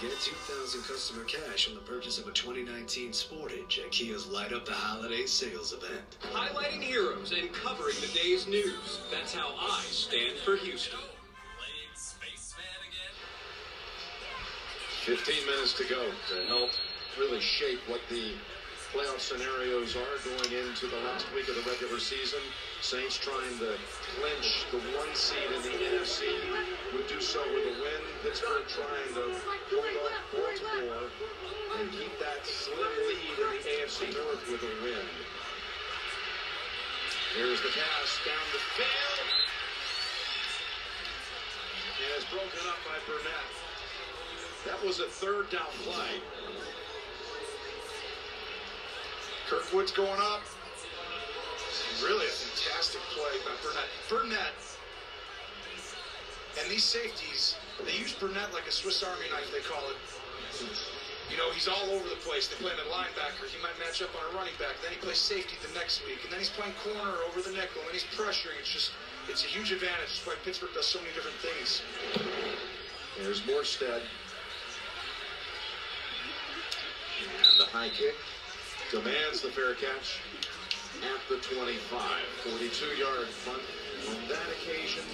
Get 2000 customer cash on the purchase of a 2019 Sportage at Kia's Light Up the Holiday sales event. Highlighting heroes and covering the day's news. That's how I stand for Houston. 15 minutes to go to help really shape what the playoff scenarios are going into the last week of the regular season. Saints trying to clinch the one seed in the NFC would do so with a win. Pittsburgh trying to hold off Baltimore and keep that slim lead in the AFC North with a win. Here's the pass down the field. And it's broken up by Burnett. That was a third down play. Kirkwood's going up. Really fantastic play by Burnett. Burnett and these safeties, they use Burnett like a Swiss Army knife, they call it. You know, he's all over the place. They play him at linebacker. He might match up on a running back. Then he plays safety the next week. And then he's playing corner over the nickel. And he's pressuring. It's just, it's a huge advantage. That's why Pittsburgh does so many different things. There's Morstead. And the high kick demands the fair catch at the 25. 42-yard punt on that occasion.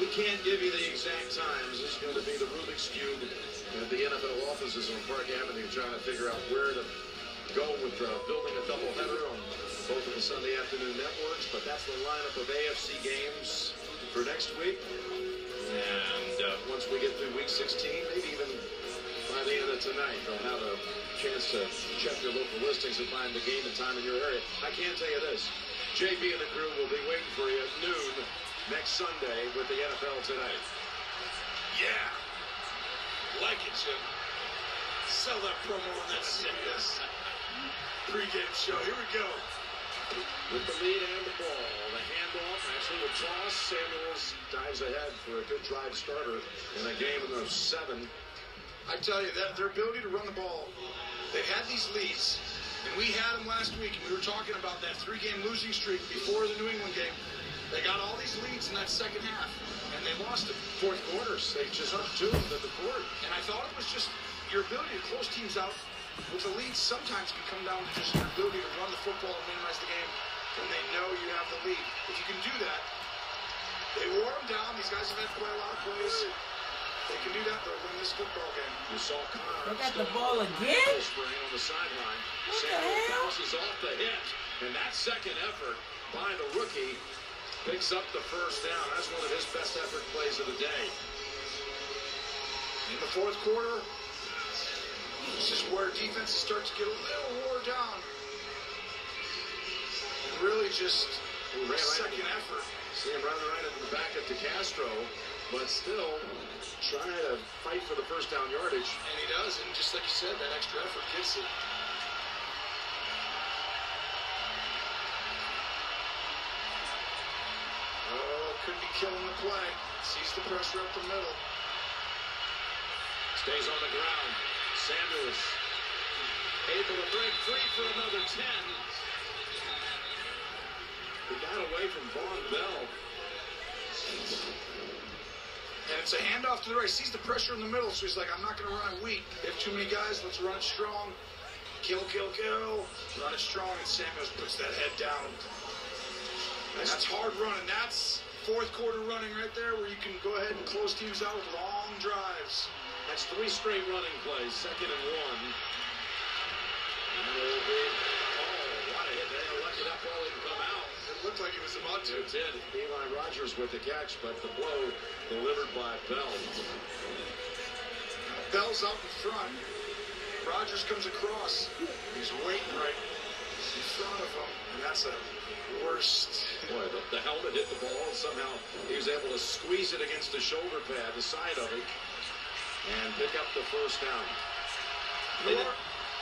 We can't give you the exact times. It's going to be the Rubik's Cube at the NFL offices on Park Avenue trying to figure out where to go with uh, building a doubleheader on both of the Sunday afternoon networks. But that's the lineup of AFC games for next week. And uh, once we get through week 16, maybe even by the end of tonight, they'll have a chance to check your local listings and find the game and time in your area. I can tell you this. JB and the crew will be waiting for you at noon next Sunday with the NFL Tonight. Yeah. Like it, Jim. Sell that promo on that sickness. Pre-game show. Here we go. With the lead and the ball, the handoff, actually the toss. Samuels dives ahead for a good drive starter in a game of seven. I tell you that their ability to run the ball, they had these leads, and we had them last week, and we were talking about that three-game losing streak before the New England game. They got all these leads in that second half, and they lost it. Fourth quarters, they just tuned to the court. And I thought it was just your ability to close teams out with the lead sometimes can come down to just your ability to run the football and minimize the game when they know you have the lead. If you can do that, they wore them down. These guys have had play a lot of plays. They can do that, they'll win this football game. You saw Conner They got the ball again? spring on the sideline. What the Samuel hell? bounces off the hit, and that second effort by the rookie picks up the first down. That's one of his best effort plays of the day. In the fourth quarter, this is where defenses start to get a little wore down. And really just right second into- effort. See him running right into the back of DeCastro, but still trying to fight for the first down yardage. And he does, and just like you said, that extra effort gets it. Oh, could be killing the play. Sees the pressure up the middle. Stays on the ground. Samuels able to break free for another 10. He got away from Vonn Bell. And it's a handoff to the right. He sees the pressure in the middle, so he's like, I'm not going to run it weak. If too many guys, let's run it strong. Kill, kill, kill. Run it strong, and Samuels puts that head down. And that's hard running. That's fourth quarter running right there where you can go ahead and close teams out with long drives. That's three straight running plays, second and one. Looked like it was about to. It did. Eli Rogers with the catch, but the blow delivered by Bell. Bell's out in front. Rogers comes across. He's waiting right in front of him. And that's a worst. Boy, the, the helmet hit the ball. and Somehow he was able to squeeze it against the shoulder pad, the side of it, and pick up the first down.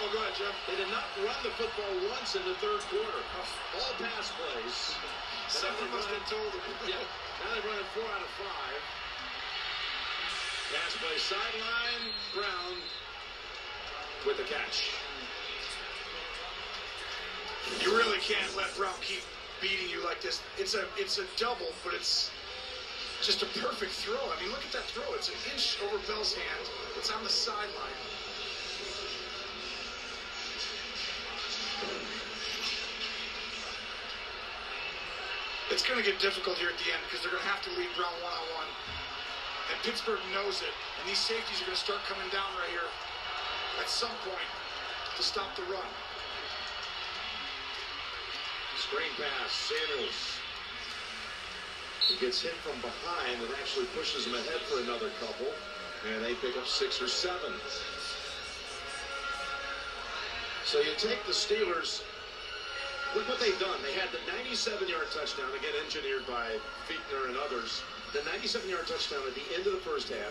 They did, oh, go Jeff. They did not run the football once in the third quarter. All pass plays. Someone must have told them. (laughs) yeah. Now they run it four out of five. Pass play sideline. Brown with the catch. You really can't let Brown keep beating you like this. It's a it's a double, but it's just a perfect throw. I mean, look at that throw. It's an inch over Bell's hand. It's on the sideline. It's going to get difficult here at the end because they're going to have to lead Brown one on one. And Pittsburgh knows it. And these safeties are going to start coming down right here at some point to stop the run. Screen pass, Samuels. He gets hit from behind and actually pushes him ahead for another couple. And they pick up six or seven. So you take the Steelers. Look what they've done. They had the 97-yard touchdown, again engineered by Fichtner and others. The 97-yard touchdown at the end of the first half.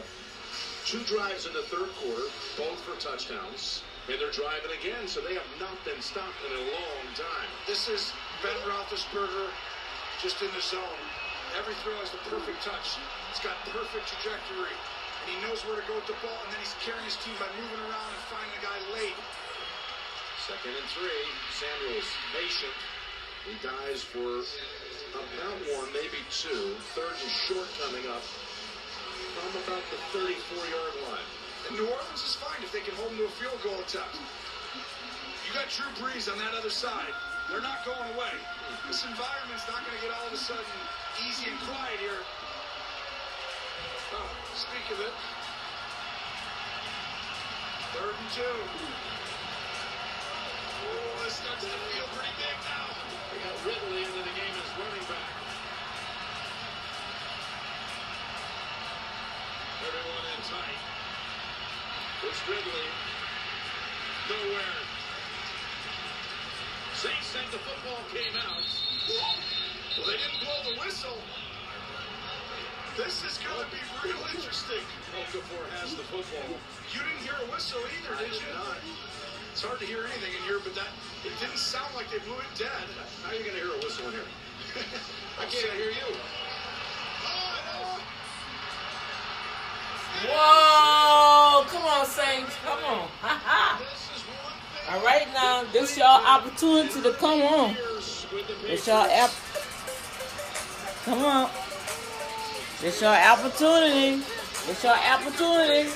Two drives in the third quarter, both for touchdowns. And they're driving again, so they have not been stopped in a long time. This is Ben Roethlisberger just in the zone. Every throw has the perfect touch. It's got perfect trajectory. And he knows where to go with the ball, and then he's carrying his team by moving around and finding the guy late. Second and three. Samuels patient. He dies for about one, maybe two. Third and short coming up from about the 34-yard line. And New Orleans is fine if they can hold them to a field goal attempt. You got Drew Brees on that other side. They're not going away. This environment's not going to get all of a sudden easy and quiet here. Oh, speak of it. Third and two. It's Ridley. Into the game as running back. Everyone in tight. What's Ridley? Nowhere. Saints said the football came out. Well, they didn't blow the whistle. This is going to be real interesting. Okafor has the football. You didn't hear a whistle either, did you? not. It's hard to hear anything in here, but that it didn't sound like they blew it dead. How are you going to hear a whistle in here? (laughs) I can't hear you. Whoa! Come on, Saints. Come on. Ha (laughs) ha. All right now, this y'all opportunity to come on. This y'all app. Come on. This y'all opportunity. This y'all opportunity.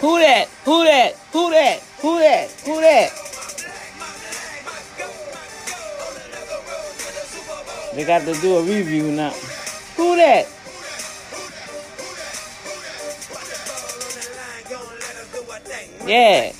Who that? Who that? Who that? Who that? Who that? They got to do a review now. Who that? Yeah.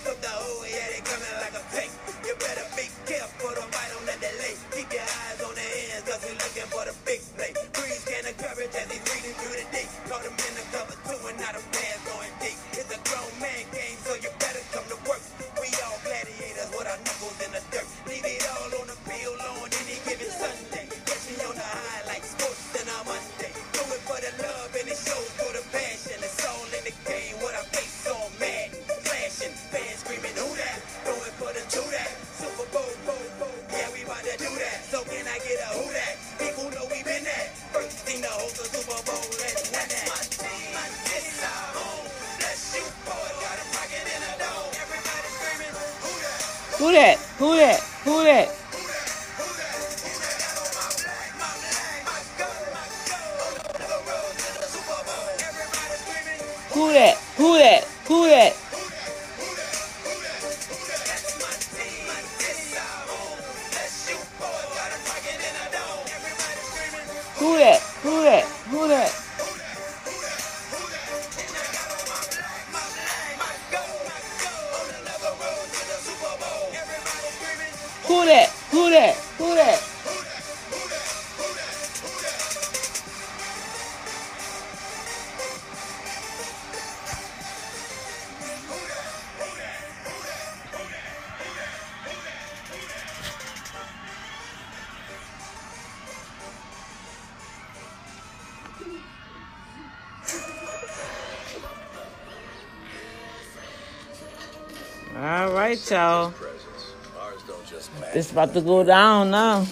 About to go down now.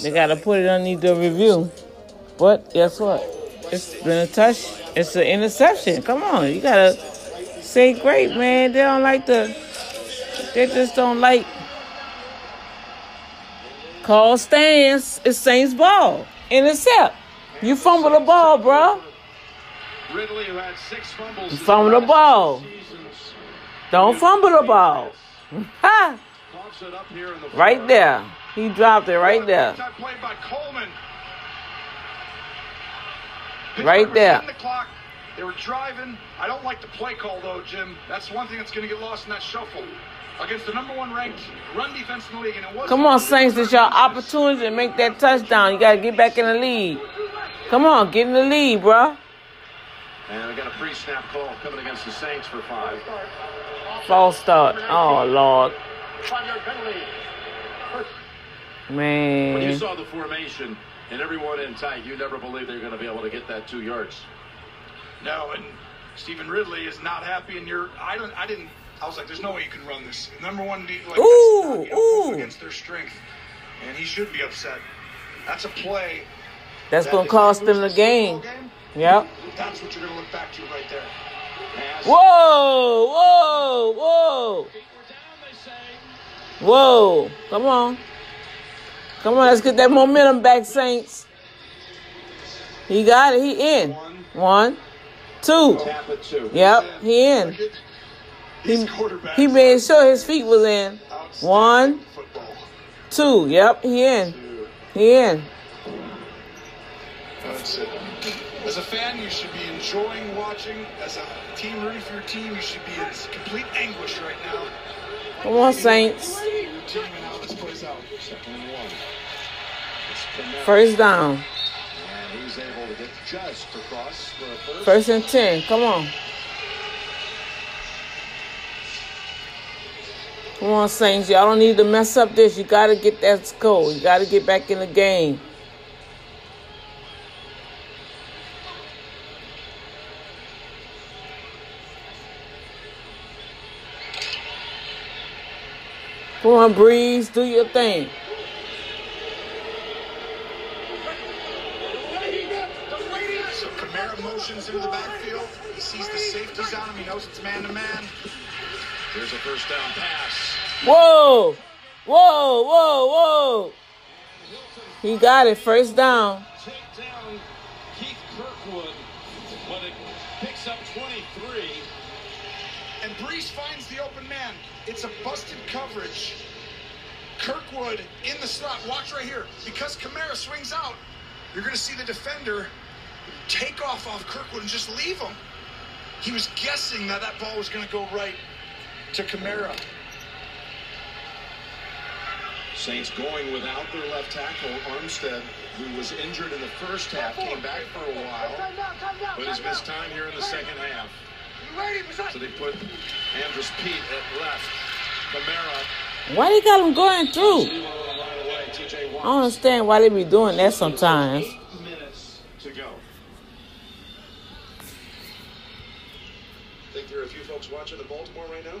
They gotta put it underneath the review. But guess what? It's been a touch. It's an interception. Come on, you gotta say great, man. They don't like the. They just don't like. Call stands. It's Saints ball. Intercept. You fumble the ball, bro. Ridley, who had six fumbles. You fumble the ball. Don't fumble the ball. Ha! Coughs it up here in the Right there. He dropped it right there. That play by Coleman. Right there. hitting The clock. They were driving. I don't like the play call though, Jim. That's one thing that's going to get lost in that shuffle against the number one ranked run defense in the league. And it was Come on, Saints. It's your opportunity to make that touchdown. You gotta get back in the lead. Come on, get in the lead, bro. And we got a pre-snap call coming against the Saints for five. False start. Oh Lord, Five-yard penalty. When you saw the formation and everyone in tight, you never believed they were going to be able to get that two yards. No, and Stevan Ridley is not happy. And you're, I don't, I didn't. I was like, there's no way you can run this. Number one, de- like, Ooh, not, you know, ooh. against their strength, and he should be upset. That's a play. That's that gonna cost them the game. Bowl game, Yep. That's what you're gonna look back to right there. Whoa, whoa, whoa. Whoa. Come on. Come on, let's get that momentum back, Saints. He got it. He in. One, two. Yep, he in. He, he made sure his feet was in. One, two. Yep, he in. He in. As a fan, you should be enjoying watching. As a team rooting for your team, you should be in complete anguish right now. Come on, Saints. First down. First and 10. Come on. Come on, Saints. Y'all don't need to mess up this. You got to get that score. You got to get back in the game. Come on, Brees. Do your thing. So Kamara motions into the backfield. He sees the safeties on him. He knows it's man to man. Here's a first down pass. Whoa! Whoa, whoa, whoa. He got it. First down. Take down Keith Kirkwood, but it picks up 23. And Brees finds the open man. It's a busted coverage. Kirkwood in the slot. Watch right here. Because Kamara swings out, you're going to see the defender take off off Kirkwood and just leave him. He was guessing that that ball was going to go right to Kamara. Saints going without their left tackle, Armstead, who was injured in the first half, came back for a while, but has missed time here in the second half. So they put Andrus Peat at left. Kamara. Why they got him going through? I don't understand why they be doing that sometimes. minutes. Think there are a few folks watching the Baltimore right now? (laughs)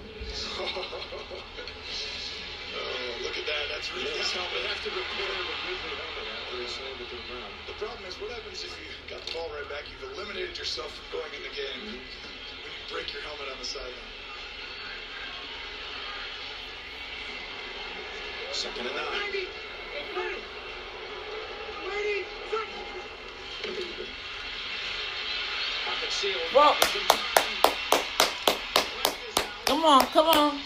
Oh, look at that. That's really his helmet. They have to repair the Ridley helmet after he slammed it to the ground. The problem is, what happens if you got the ball right back? You've eliminated yourself from going in the game when you break your helmet on the sideline. Second and nine. Pocket seal. Well, come on, come on.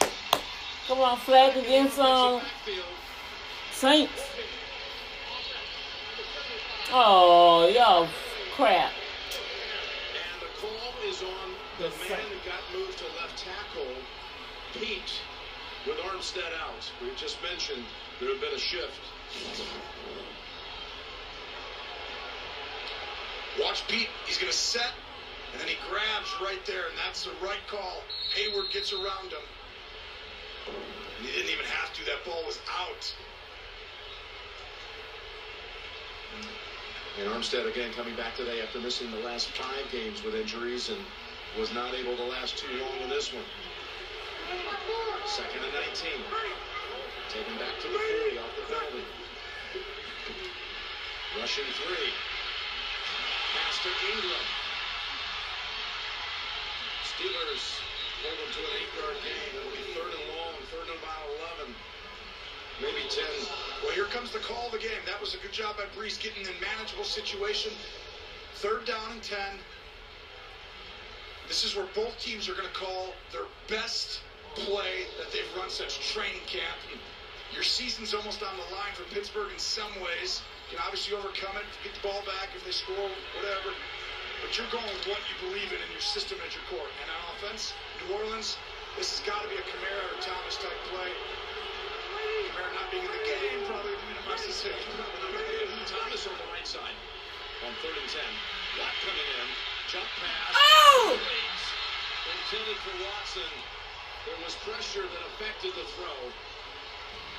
Come on, flag against um, Saints. Oh, y'all crap. And the call is on the man that got moved to left tackle, Peat, with Armstead out. we've just mentioned there had been a shift. Watch Peat. He's going to set, and then he grabs right there, and that's the right call. Heyward gets around him. He didn't even have to. That ball was out. And Armstead again coming back today after missing the last five games with injuries and was not able to last too long in this one. Second and 19. Taken back to the 40 off the penalty. Rushing three. Pass to Ingram. Steelers hold them to an eight-yard gain. It'll be third and long, third and about 11. Maybe 10. Well, here comes the call of the game. That was a good job by Brees getting in manageable situation. Third down and 10. This is where both teams are going to call their best play that they've run such training camp. And your season's almost on the line for Pittsburgh in some ways. You can obviously overcome it, get the ball back if they score, whatever. But you're going with what you believe in in your system at your core. And on offense, New Orleans, this has got to be a Kamara or Thomas type play. Kamara not being in the game probably minimizes it. Thomas on the right side on third and 10. Watt coming in. Jump pass. Oh! Intended for Watson. There was pressure that affected the throw.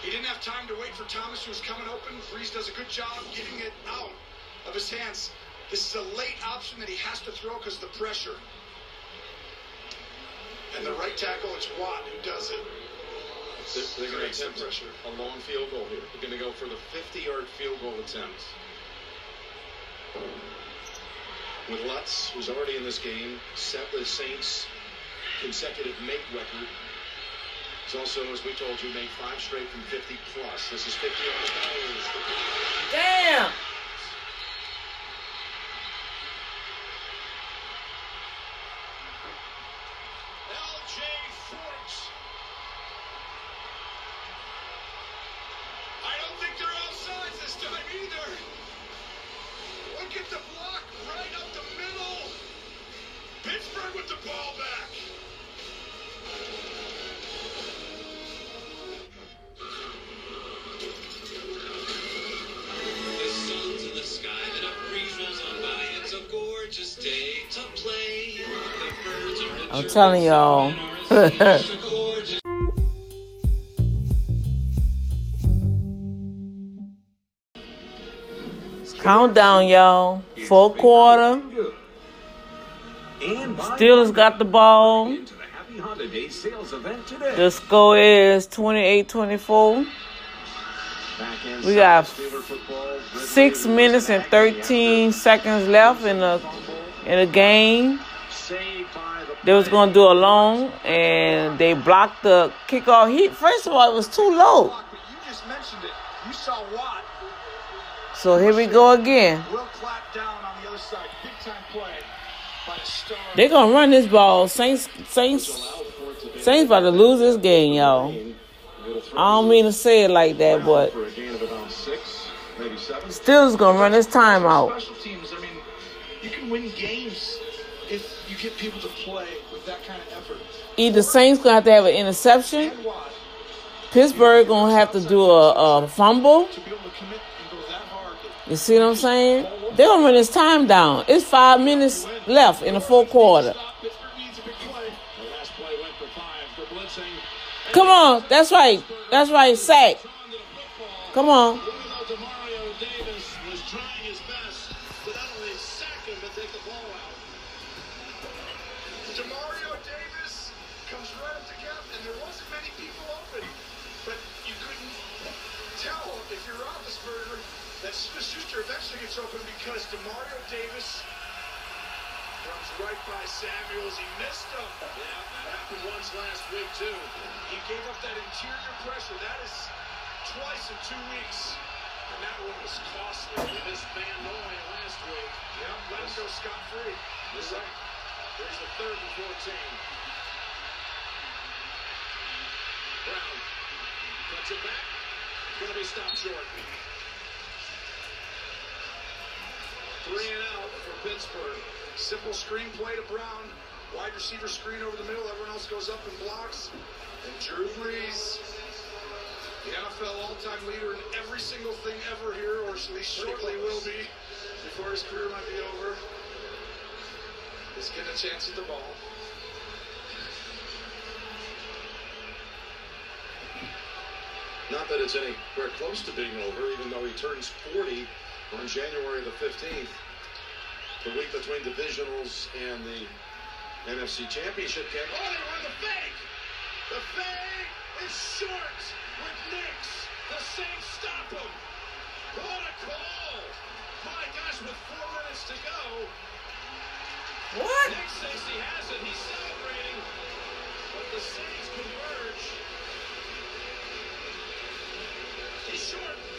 He didn't have time to wait for Thomas, who was coming open. Brees does a good job getting it out of his hands. This is a late option that he has to throw because of the pressure. And the right tackle, it's Watt who does it. They're, they're going to attempt pressure. a long field goal here. They're going to go for the 50-yard field goal attempt. With Lutz, who's already in this game, set the Saints' consecutive make record. He's also, as we told you, made five straight from 50 plus. This is 50 on the. Damn. Telling y'all. (laughs) Countdown, y'all. Fourth quarter. Steelers got the ball. The score is 28 24. We got six minutes and 13 seconds left in the in the game. Saved by the They was gonna do a long, and they blocked the kickoff. He first of all, it was too low. You just mentioned it. You saw Watt. So here we go again. Will clap down on the other side. Big time play by the star. They gonna run this ball. Saints, Saints, Saints about to lose this game, y'all. I don't mean to say it like that, but For a gain of about six, maybe seven. Steelers gonna run this time out. Special teams, I mean, You can win games you get people to play with that kind of effort. Either Saints gonna have to have an interception, Pittsburgh gonna have to do a, a fumble. You see what I'm saying? They're gonna run this time down. It's five minutes left in the fourth quarter. Come on, that's right. That's right, sack. Come on. By Samuels. He missed him. Yeah, that happened once last week, too. He gave up that interior pressure. That is twice in two weeks. And that one was costly. He missed Van Noy last week. Yeah, let him go scot-free. You're right. There's the third and 14. Brown cuts it back. Going to be stopped short. Three and out for Pittsburgh. Simple screen play to Brown. Wide receiver screen over the middle. Everyone else goes up and blocks. And Drew Brees, the NFL all-time leader in every single thing ever here, or at least shortly will be before his career might be over. Is getting a chance at the ball. Not that it's anywhere close to being over, even though he turns 40 on January the 15th. The week between divisionals and the NFC Championship game. Oh, they run the fake! The fake is short with Nix. The Saints stop him. What a call! My gosh, with four minutes to go. What? Nick says he has it. He's celebrating. But the Saints converge. He's short.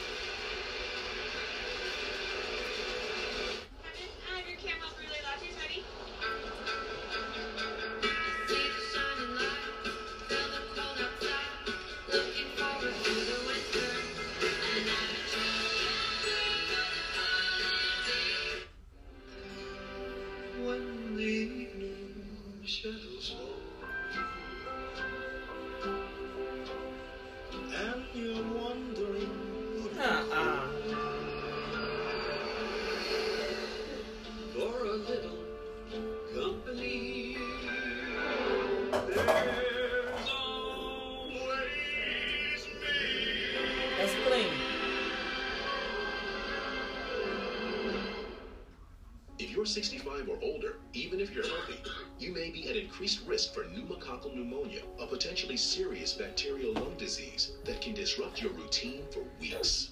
You may be at increased risk for pneumococcal pneumonia, a potentially serious bacterial lung disease that can disrupt your routine for weeks.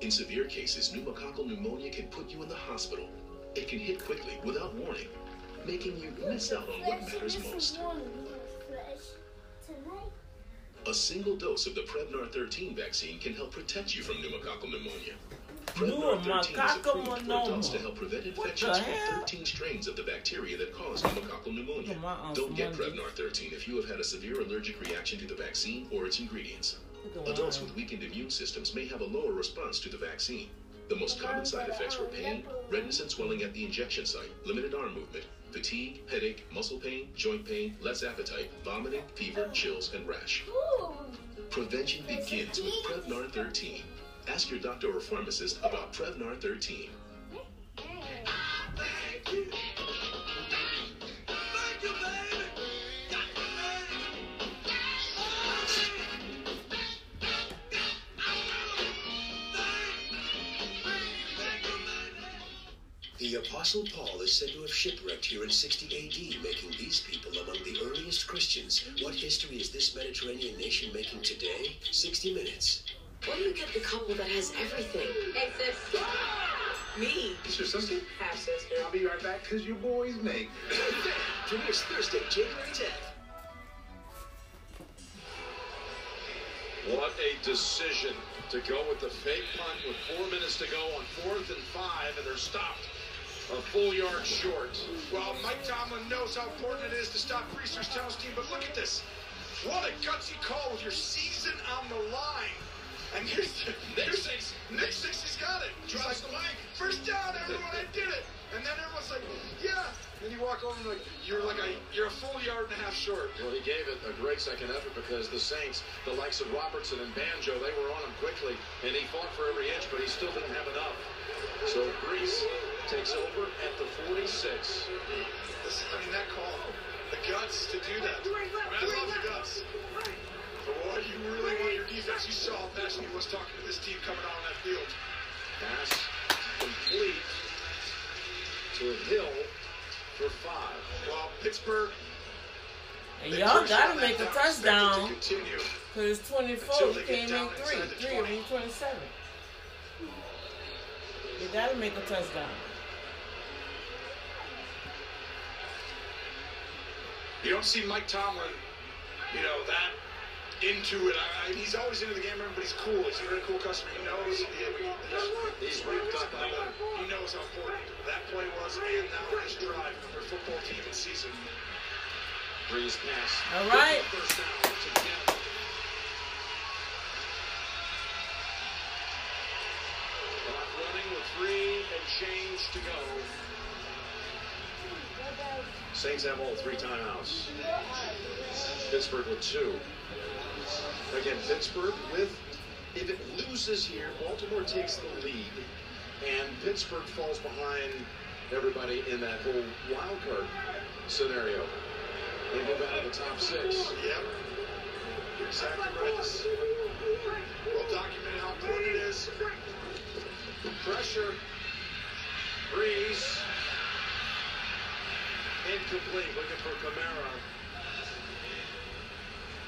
In severe cases, pneumococcal pneumonia can put you in the hospital. It can hit quickly without warning, making you miss out on what matters most. A single dose of the Prevnar 13 vaccine can help protect you from pneumococcal pneumonia. Prevnar 13 is Pneumococcal approved for adults to help prevent infections from 13 strains of the bacteria that cause pneumococcal pneumonia. Look my aunt's Don't get Prevnar 13 if you have had a severe allergic reaction to the vaccine or its ingredients. Adults with weakened immune systems may have a lower response to the vaccine. The most common side effects were pain, redness and swelling at the injection site, limited arm movement, fatigue, headache, muscle pain, joint pain, less appetite, vomiting, fever, chills, and rash. Prevention begins with Prevnar 13. Ask your doctor or pharmacist about Prevnar 13. The Apostle Paul is said to have shipwrecked here in 60 AD, making these people among the earliest Christians. What history is this Mediterranean nation making today? 60 Minutes. What do you get the couple that has everything? Hey, sis. Me. It's your sister? Half sister. I'll be right back because you boys make. (laughs) Premieres Thursday, January 10th. What a decision to go with the fake punt with four minutes to go on fourth and five, and they're stopped a full yard short. Well, Mike Tomlin knows how important it is to stop Priesters Town's team, but look at this. What a gutsy call with your season on the line. And here's the, Nick here's, thinks- Nick thinks he's got it. He's Drops like, the mic. First down, everyone, I did it. And then everyone's like, yeah. And then you walk over and like you're like a you're a full yard and a half short. Well, he gave it a great second effort because the Saints, the likes of Robertson and Banjo, they were on him quickly, and he fought for every inch, but he still didn't have enough. So Brees takes over at the 46. This, I mean that call, the guts to do that. I mean, I love the guts. Boy, you really want your defense. You saw how passionate he was talking to this team coming out on that field. Pass complete to Hill for five. Well, Pittsburgh. And y'all gotta make a touchdown. Cause it's 24. You can't make three. Three, of mean 27. You gotta make a touchdown. You don't see Mike Tomlin, you know, that into it. I, I, he's always into the game, but he's cool. He's a very cool customer. He knows. He, he's, he's ramped up on that. He knows how important that play was, and now this drive for their football team and season. Brees pass. All right. First down to Canada. Running with three and change to go. Saints have all three timeouts. Pittsburgh with two. Again, Pittsburgh with, if it loses here, Baltimore takes the lead, and Pittsburgh falls behind everybody in that whole wild card scenario. They move out of the top six. Yep. You're exactly right. This well documented how important it is. Pressure. Brees. Incomplete. Looking for Kamara.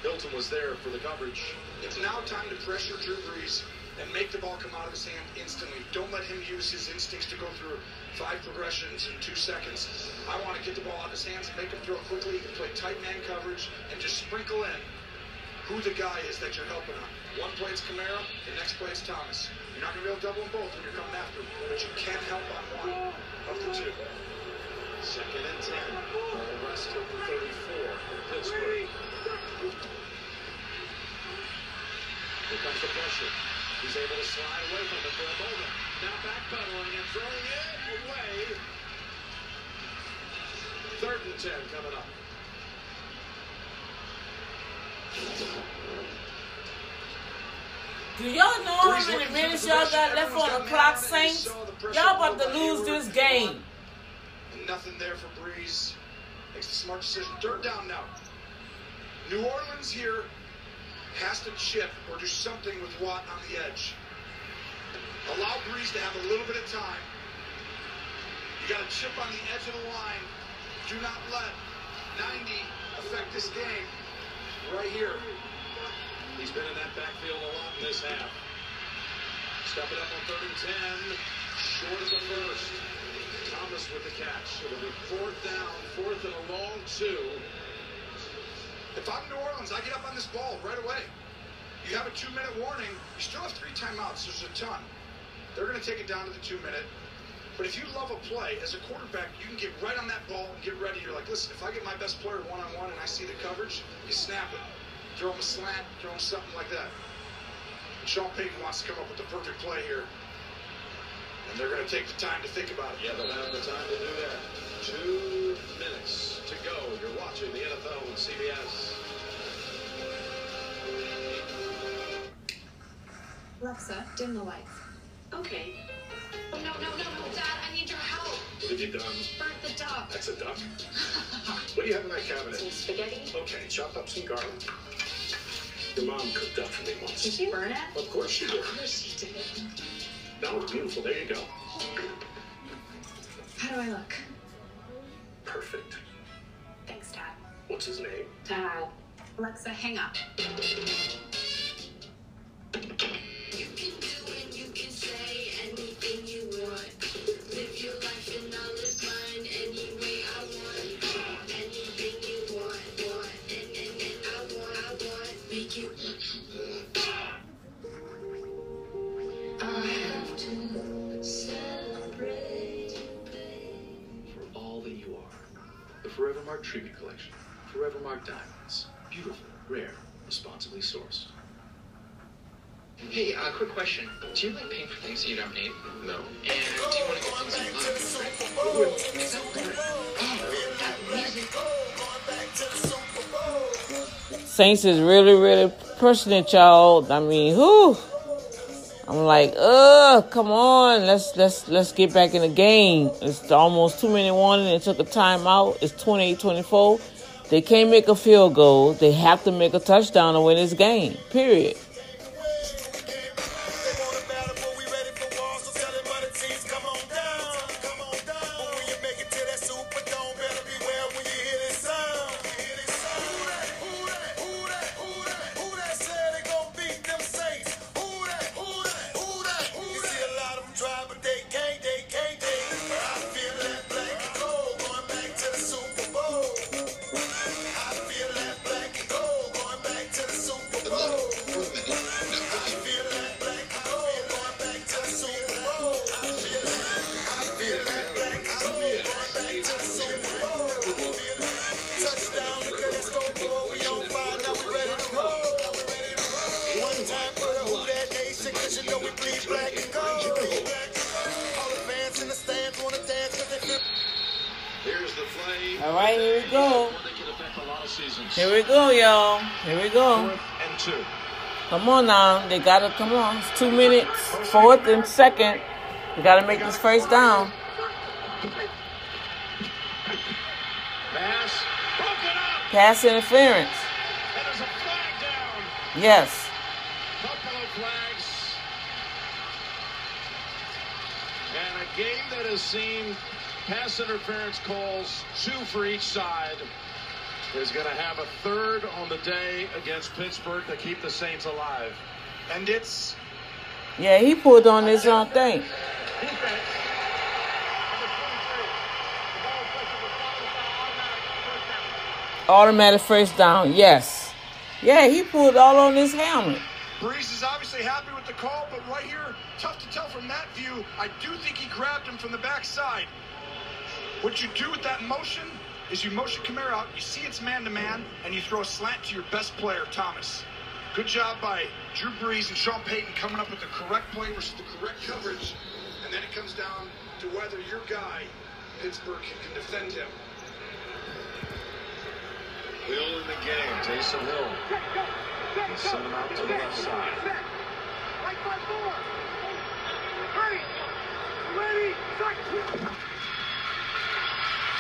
Hilton was there for the coverage. It's now time to pressure Drew Brees and make the ball come out of his hand instantly. Don't let him use his instincts to go through five progressions in two seconds. I want to get the ball out of his hands, and make him throw quickly, play tight man coverage, and just sprinkle in who the guy is that you're helping on. One play it's Kamara, the next play it's Thomas. You're not going to be able to double them both when you're coming after them, but you can help on one of the two. Second and ten. Ball rest of the 34 for Pittsburgh. Here comes the pressure. He's able to slide away from it for a moment. Now backpedaling and throwing it away. Third and ten coming up. Do y'all know how many minutes y'all got left on the clock, Saints? Y'all about to lose this game. Nothing there for Brees. Makes the smart decision. Third down now. New Orleans here has to chip or do something with Watt on the edge. Allow Brees to have a little bit of time. You got to chip on the edge of the line. Do not let 90 affect this game. Right here. He's been in that backfield a lot in this half. Step it up on third and ten. Short of the first. Thomas with the catch. It'll be fourth down, fourth and a long two. If I'm New Orleans, I get up on this ball right away. You have a two-minute warning. You still have three timeouts. There's a ton. They're going to take it down to the two-minute. But if you love a play, as a quarterback, you can get right on that ball and get ready. You're like, listen, if I get my best player one-on-one and I see the coverage, you snap it. Throw him a slant, throw him something like that. And Sean Payton wants to come up with the perfect play here. And they're going to take the time to think about it. Yeah, they'll have the time to do that. Two minutes to go. You're watching the NFL with CBS. Alexa, dim the lights. Okay. Oh, no, no, no, no, Dad, I need your help. What have you done? Burnt the duck. That's a duck. What do you have in that cabinet? Some spaghetti. Okay, chop up some garlic. Your mom cooked up for me once. Did she burn it? Of course she did. Of course she did. That was beautiful. There you go. How do I look? Perfect. Thanks, Dad. What's his name? Dad. Alexa, hang up. art tribute collection. Forever marked diamonds. Beautiful, rare, responsibly sourced. Hey, uh, quick question. Do you like paying for things that you don't need? No. And do you want to get things you love? Saints is really, really pushing it, y'all. I mean, whoo. I'm like, uh, come on, let's let's let's get back in the game. It's almost two minute warning. They took a timeout. It's 28-24. They can't make a field goal. They have to make a touchdown to win this game. Period. Come on now. They gotta come on. It's two minutes. Fourth and second. We gotta make this first down. Pass. Pass interference. And there's a flag down. Yes. Couple of flags. And a game that has seen pass interference calls, two for each side, is going to have a third on the day against Pittsburgh to keep the Saints alive. And it's Yeah, he pulled on his own thing. Automatic first down. Yes. Yeah, he pulled all on his helmet. Brees is obviously happy with the call, but right here, tough to tell from that view. I do think he grabbed him from the backside. What you do with that motion is you motion Kamara out, you see it's man to man, and you throw a slant to your best player, Thomas. Good job by Drew Brees and Sean Payton coming up with the correct play versus the correct coverage. And then it comes down to whether your guy, Pittsburgh, can defend him. Hill in the game. Taysom Hill. He's sending out to the left side.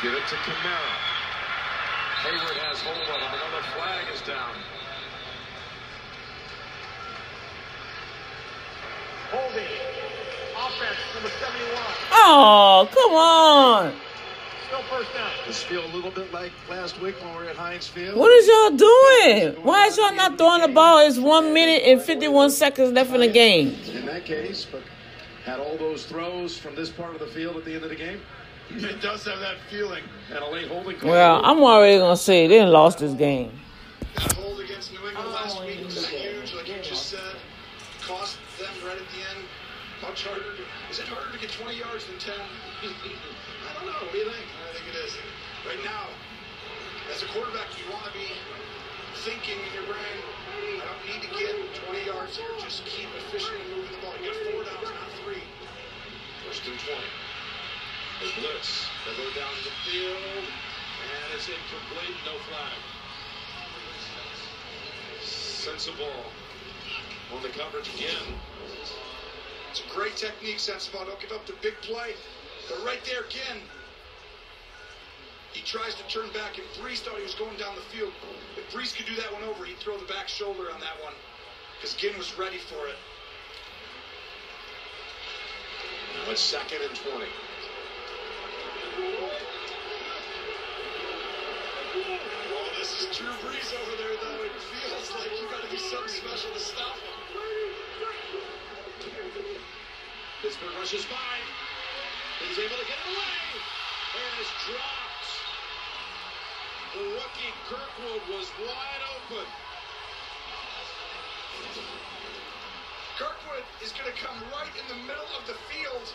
Give it to Kamara. Heyward has hold of him. Another flag is down. Holding. Offense, number 71. Oh, come on. Still first down. This feel a little bit like last week when we were at Heinz Field. What is y'all doing? Why is y'all not throwing the ball? It's one minute and 51 seconds left in the game. In that case, but had all those throws from this part of the field at the end of the game. It does have that feeling. And a late holding call. Well, I'm already going to say they done lost this game. That hold against New England last oh, week was huge, like you just said. Cost them right at the end. Much harder. To, is it harder to get 20 yards than 10? (laughs) I don't know. What do you think? I think it is. Right now, as a quarterback, you want to be thinking in your brain, I don't need to get 20 yards here. Just keep efficiently moving the ball. You got four downs, not three. First and 20. The blitz. They go down the field. And it's incomplete. No flag. Sensabaugh on the coverage again. It's a great technique, Sensabaugh. Don't give up the big play. But right there again, he tries to turn back, and Brees thought he was going down the field. If Brees could do that one over, he'd throw the back shoulder on that one because Ginn was ready for it. Now it's second and 20. Oh, this is Drew Brees over there, though. It feels like you got to do something special to stop him. Pittsburgh rushes by. He's able to get it away. And is dropped. The rookie Kirkwood was wide open. Kirkwood is going to come right in the middle of the field.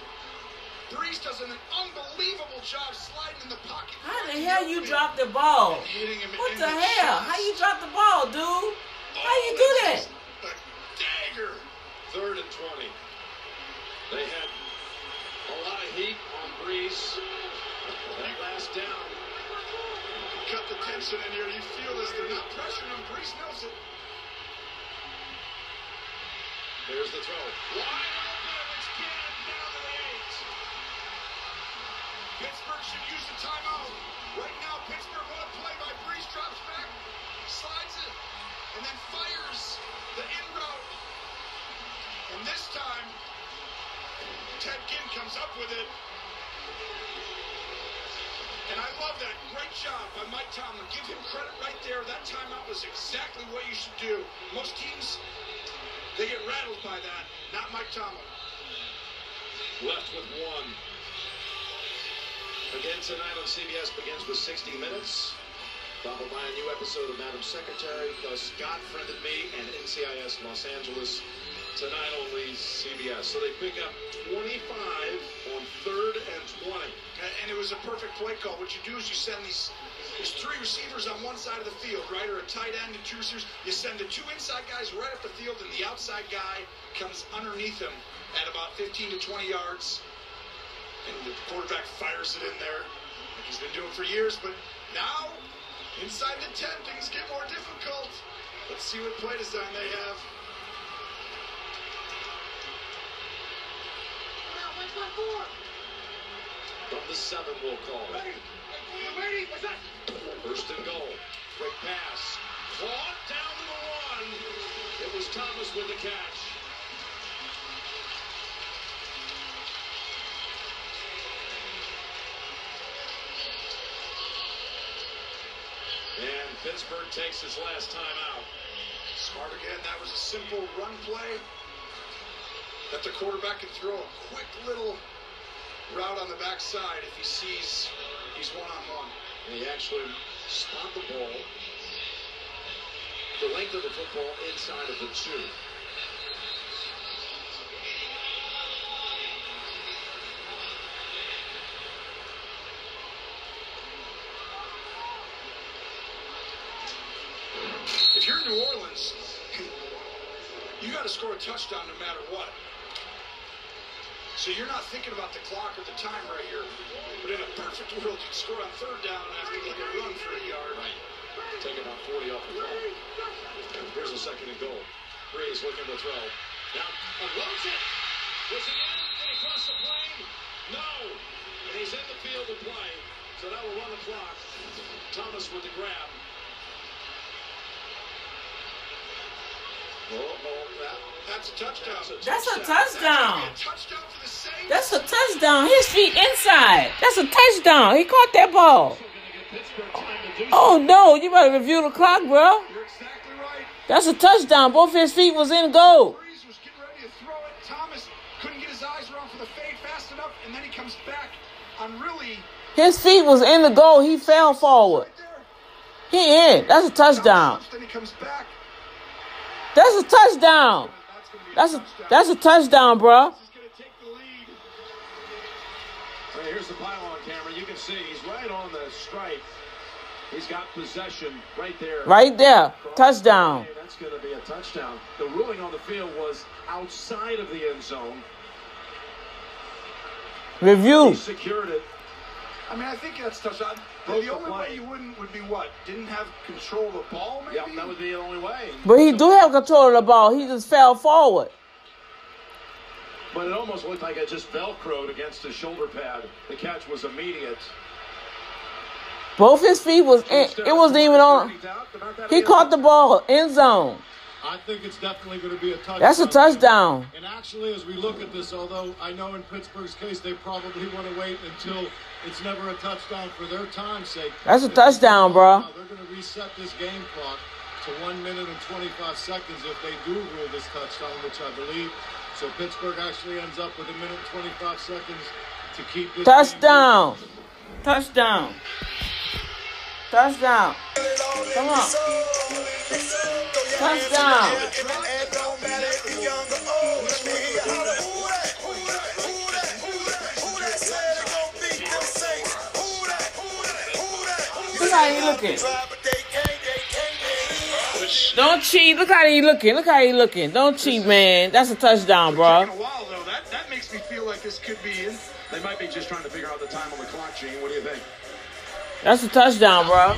Brees does an unbelievable job sliding in the pocket. How the hell you drop the ball? And hitting him What in the hell? How you drop the ball, dude? How you do that? A dagger. Third and 20. They had a lot of heat on Brees. That last down. Cut the tension in here. You feel this. They're not pressuring him. Brees knows it. There's the throw. Wide Pittsburgh should use the timeout. Right now, Pittsburgh on a play by Brees drops back, slides it, and then fires the in route. And this time, Ted Ginn comes up with it. And I love that. Great job by Mike Tomlin. Give him credit right there. That timeout was exactly what you should do. Most teams, they get rattled by that. Not Mike Tomlin. Left with one. Again tonight on CBS begins with 60 Minutes. Followed by a new episode of Madam Secretary, plus God Friended Me and NCIS Los Angeles. Tonight only CBS. So they pick up 25 on third and 20. And it was a perfect play call. What you do is you send these there's three receivers on one side of the field, right? Or a tight end and two receivers. You send the two inside guys right up the field, and the outside guy comes underneath him at about 15 to 20 yards. And the quarterback fires it in there, like he's been doing for years. But now, inside the 10, things get more difficult. Let's see what play design they have. From the seven, we'll call. it. Ready. Ready. First and goal. Quick pass. Caught down to the one. It was Thomas with the catch. And Pittsburgh takes his last time out. Smart again. That was a simple run play that the quarterback can throw a quick little route on the backside if he sees he's one on one. And he actually spot the ball. The length of the football inside of the two. If you're in New Orleans, you got to score a touchdown no matter what. So you're not thinking about the clock or the time right here. But in a perfect world, you'd score on third down and have to like a run for a yard. Right. Take about 40 off the clock. Here's a second and goal. Brees looking to throw. Down, unloads it. Was he in? Did he cross the plane? No. And he's in the field to play. So that will run the clock. Thomas with the grab. Oh, oh, that, that's a touchdown. That's a touchdown. That's a touchdown. His feet inside. That's a touchdown. He caught that ball. Oh no, you better review the clock, bro. That's a touchdown. Both his feet was in goal. His feet was in the goal. He fell forward. He in. That's a touchdown. Then he comes back. That's a touchdown. That's a that's a touchdown, bro. Right, here's the pylon camera. You can see he's right on the stripe. He's got possession right there. Right there. Touchdown. That's going to be a touchdown. The ruling on the field was outside of the end zone. Review. He secured it. I mean, I think that's touchdown. The, the the only play. way you wouldn't would be what? Didn't have control of the ball, maybe? Yep, that would be the only way. But he do have control of the ball. He just fell forward. But it almost looked like it just velcroed against his shoulder pad. The catch was immediate. Both his feet was in. It wasn't even on. He caught the ball end zone. I think it's definitely going to be a touchdown. That's a touchdown. And actually, as we look at this, although I know in Pittsburgh's case they probably want to wait until it's never a touchdown for their time's sake. That's a touchdown, bro. They're going to reset this game clock to one minute and 25 seconds if they do rule this touchdown, which I believe. So Pittsburgh actually ends up with a minute and 25 seconds to keep this Touchdown. Touchdown. Touchdown. Come on. Touchdown. looking. Don't cheat. Look how he looking. Look how he looking. Don't cheat, man. That's a touchdown, bro. That, that makes me feel like this could be in. They might be just trying to figure out the time on the clock, Gene. What do you think? That's a touchdown, bro.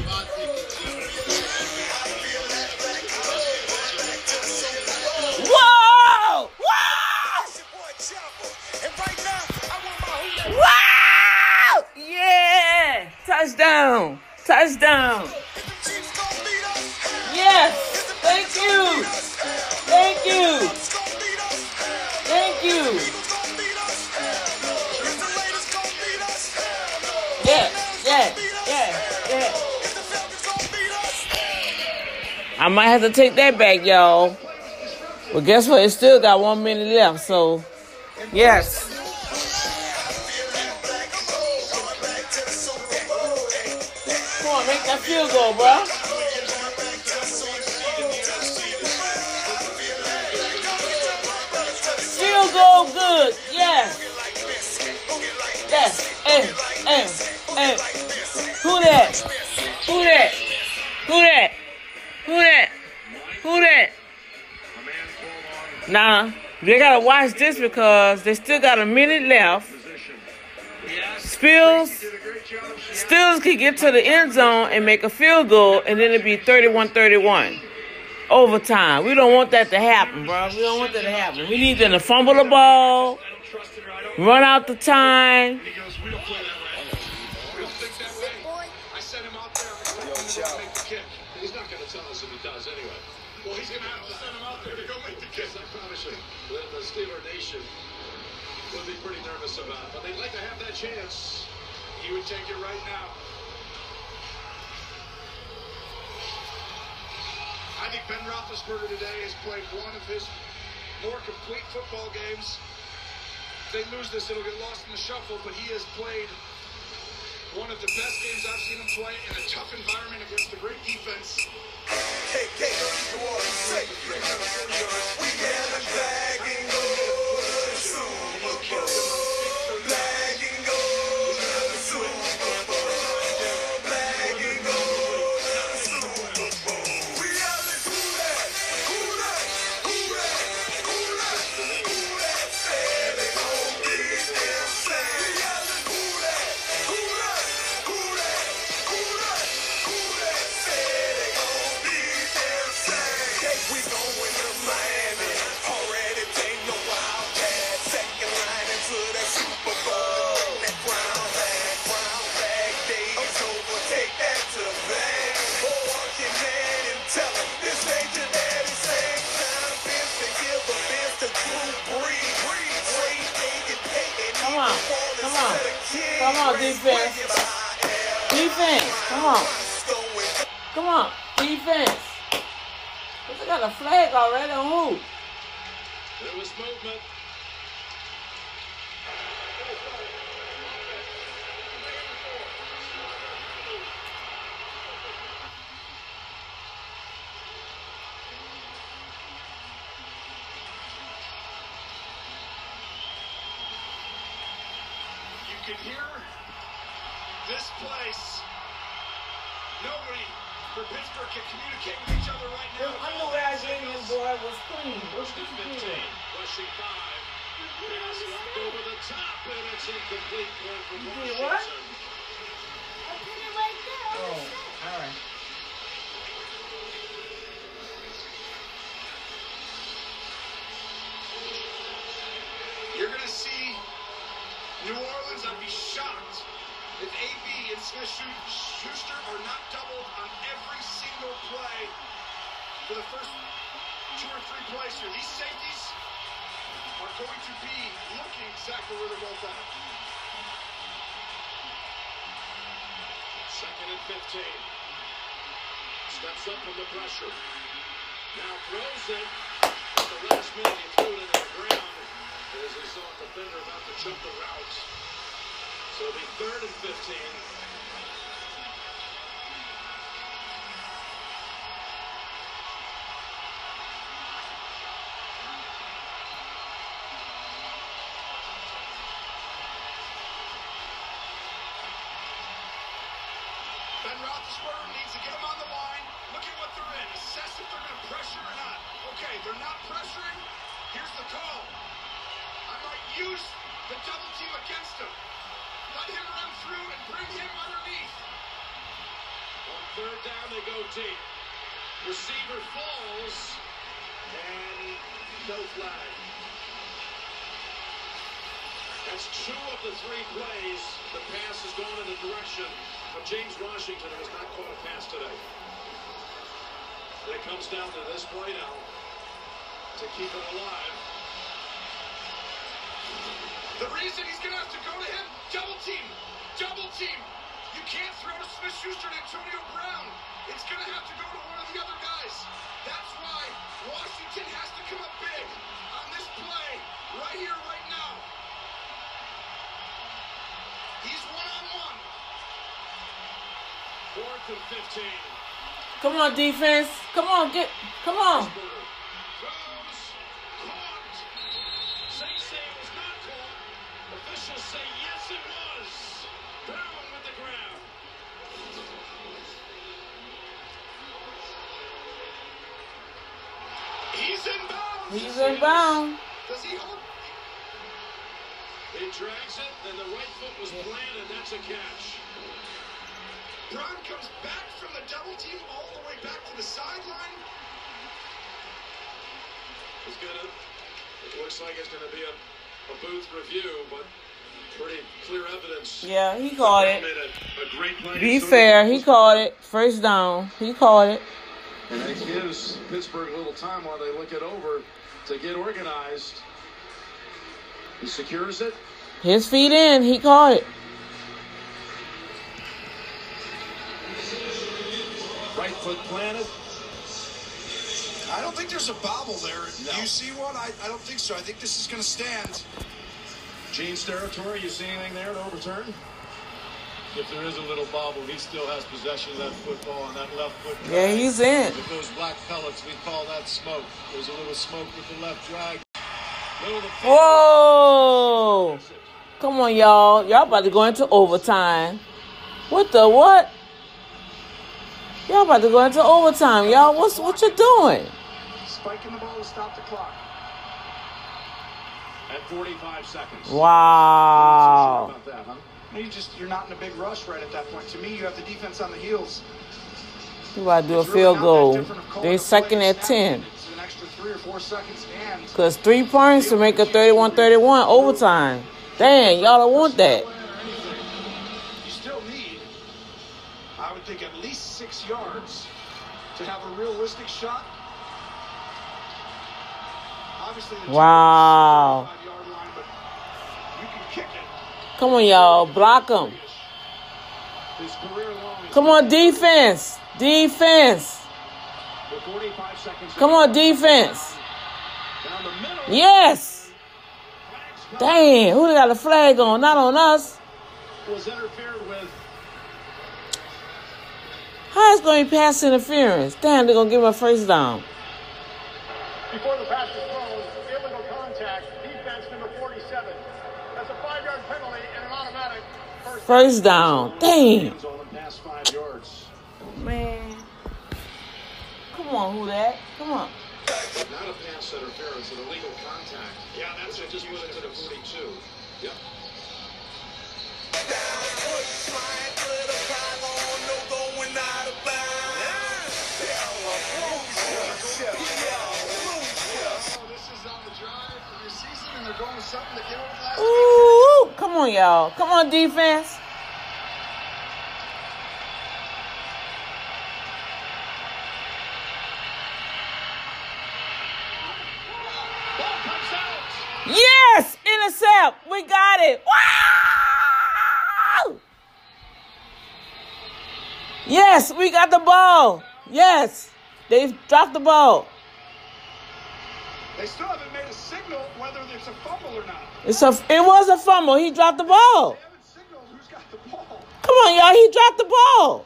Whoa! Whoa! Yeah! Touchdown! Touchdown. Yes. Thank you. Thank you. Thank you. Yeah, yeah, yeah, yeah. I might have to take that back, y'all. But guess what? It still got one minute left, so yes. Field goal, bro. Field goal good. Yes. Yes. Hey, hey, hey. Who that? Who that? Who that? Who that? Who that? Nah, they gotta watch this because they still got a minute left. Spills, Stills could get to the end zone and make a field goal, and then it'd be 31-31. Overtime. We don't want that to happen, bro. We don't want that to happen. We need them to fumble the ball, run out the time. He's not going to tell us if he does anyway. Well, he's going to have to send him out there to the kick. I promise you. The, Steeler Nation would be pretty nervous about. But they'd like to have that chance. He would take it right now. I think Ben Roethlisberger today has played one of his more complete football games. If they lose this, it'll get lost in the shuffle, but he has played one of the best games I've seen him play in a tough environment against a great defense. Come on, come on, come on, defense. Defense, come on. Come on, defense. They got a flag already on who? There was movement. Be looking exactly where they're both at. Second and 15. Steps up from the pressure. Now throws it. At the last minute, he threw it into the ground as he saw a defender about to jump the route. So it'll be third and 15. Ben Roethlisberger needs to get them on the line. Look at what they're in. Assess if they're going to pressure or not. Okay, they're not pressuring. Here's the call. I might use the double team against him. Let him run through and bring him underneath. On third down, they go deep. Receiver falls, and no flag. That's two of the three plays. The pass has gone in the direction of James Washington, who has not caught a pass today. It comes down to this play now to keep it alive. The reason he's going to have to go to him, double team, double team. You can't throw to Smith Schuster and Antonio Brown. It's going to have to go to one of the other guys. That's why Washington has to come up big on this play right here, right now. He's one on one. Fourth and 15. Come on, defense. Come on, get. Come on. Saints say it was not called. Officials say yes, it was. Brown with the grab. He's in bounds. He's in bound. Does he hold? He drags it, and the right foot was planted. That's a catch. Brown comes back from the double team all the way back to the sideline. It's gonna. It looks like it's gonna be a, a booth review, but pretty clear evidence. Yeah, he called it. A, a great play. Be fair. He called it. First down. He called it. And it gives Pittsburgh a little time while they look it over to get organized. He secures it. His feet in. He caught it. Right foot planted. I don't think there's a bobble there. Do you see one? I, I don't think so. I think this is going to stand. Gene's territory. You see anything there to overturn? If there is a little bobble, he still has possession of that football and that left foot. Yeah, he's in. With those black pellets, we call that smoke. There's a little smoke with the left drag. Whoa! Come on, y'all. Y'all about to go into overtime. What the what? Y'all about to go into overtime, y'all. What's what you doing? Spiking the ball to stop the clock. At 45 seconds. Wow. About that, huh? You just you're not in a big rush right at that point. To me, you have the defense on the heels. You about to do a It's really field not that goal. different of calling They a play second at ten. happening. It's an extra three or four seconds, and Cause three points to make a 31-31 overtime. Dang, y'all don't want that. you still need, I would think, at least six yards to have a realistic shot. Obviously, Wow. line, but you can kick it. Come on, y'all. Block them. His career long. Come on, defense. Defense. With 45 seconds. Come on, defense. Down the middle. Yes. Dang, who got a flag on? Not on us. Was interfered with. How is going to be pass interference? Damn, they're going to give him a first down. Before the pass is thrown, illegal contact, defense number 47. That's a five-yard penalty and an automatic first. First down. Dang. Hands on him past five yards. Man. Come on, who that? Come on. Not a pass interference, Ooh, come on, y'all. Come on, defense. Yes, intercept. We got it. Wow! Yes, we got the ball. Yes, they've dropped the ball. They still haven't made a signal whether it's a fumble or not. It's a. It was a fumble. He dropped the ball. Come on, y'all. He dropped the ball.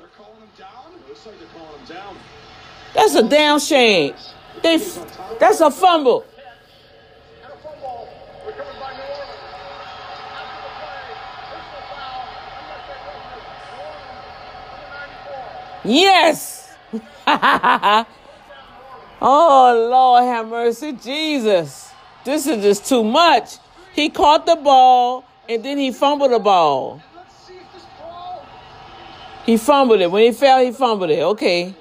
That's a damn shame. They. That's a fumble. And a fumble recovered by New Orleans. After the play, personal foul, unless they witness, New Orleans, number 94. Yes. (laughs) oh Lord, have mercy, Jesus. This is just too much. He caught the ball and then he fumbled the ball. He fumbled it. When he fell, he fumbled it. Okay.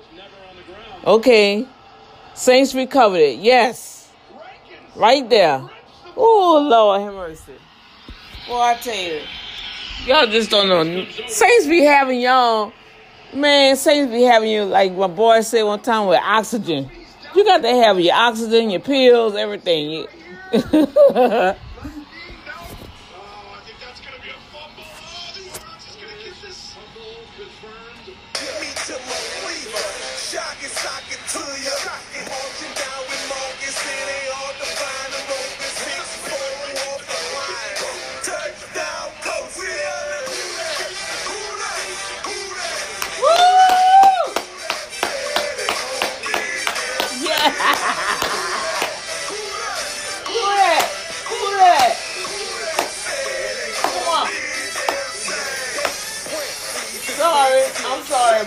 Okay. Saints recovered it. Yes. Right there. Oh Lord, have mercy. Boy, I tell you, y'all just don't know. Saints be having y'all, man. Saints be having you like my boy said one time with oxygen. You got to have your oxygen, your pills, everything. (laughs)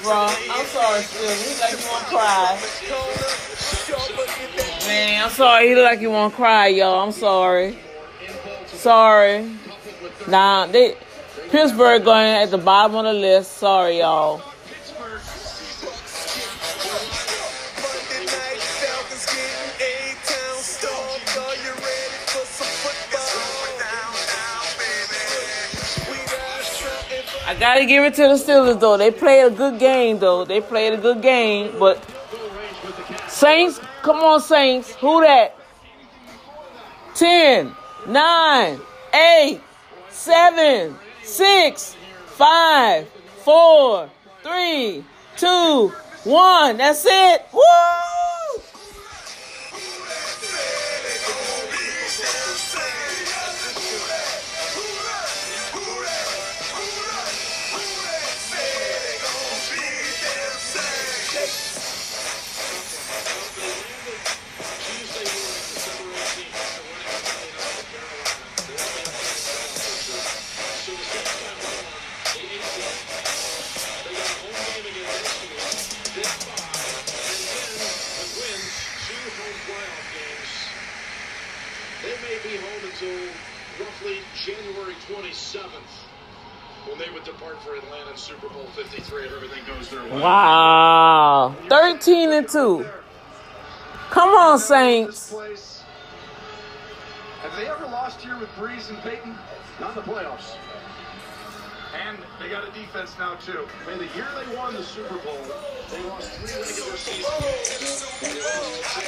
bro. I'm sorry, still. He like you want to cry. Man, I'm sorry. He look like you want to cry, y'all. I'm sorry. Sorry. Nah, they Pittsburgh going at the bottom of the list. Sorry, y'all. I gotta give it to the Steelers though. They played a good game though. They played a good game, but Saints, come on Saints. Who that? 10, 9, 8, 7, 6, 5, 4, 3, 2, 1. That's it. Woo! Until roughly January 27th when they would depart for Atlanta in Super Bowl 53 if everything goes their way. Wow. 13 and 2. Come on, Saints. Have they ever lost here with Brees and Payton? Not in the playoffs. And they got a defense now, too. I mean, the year they won the Super Bowl, they lost three regular season games. And they lost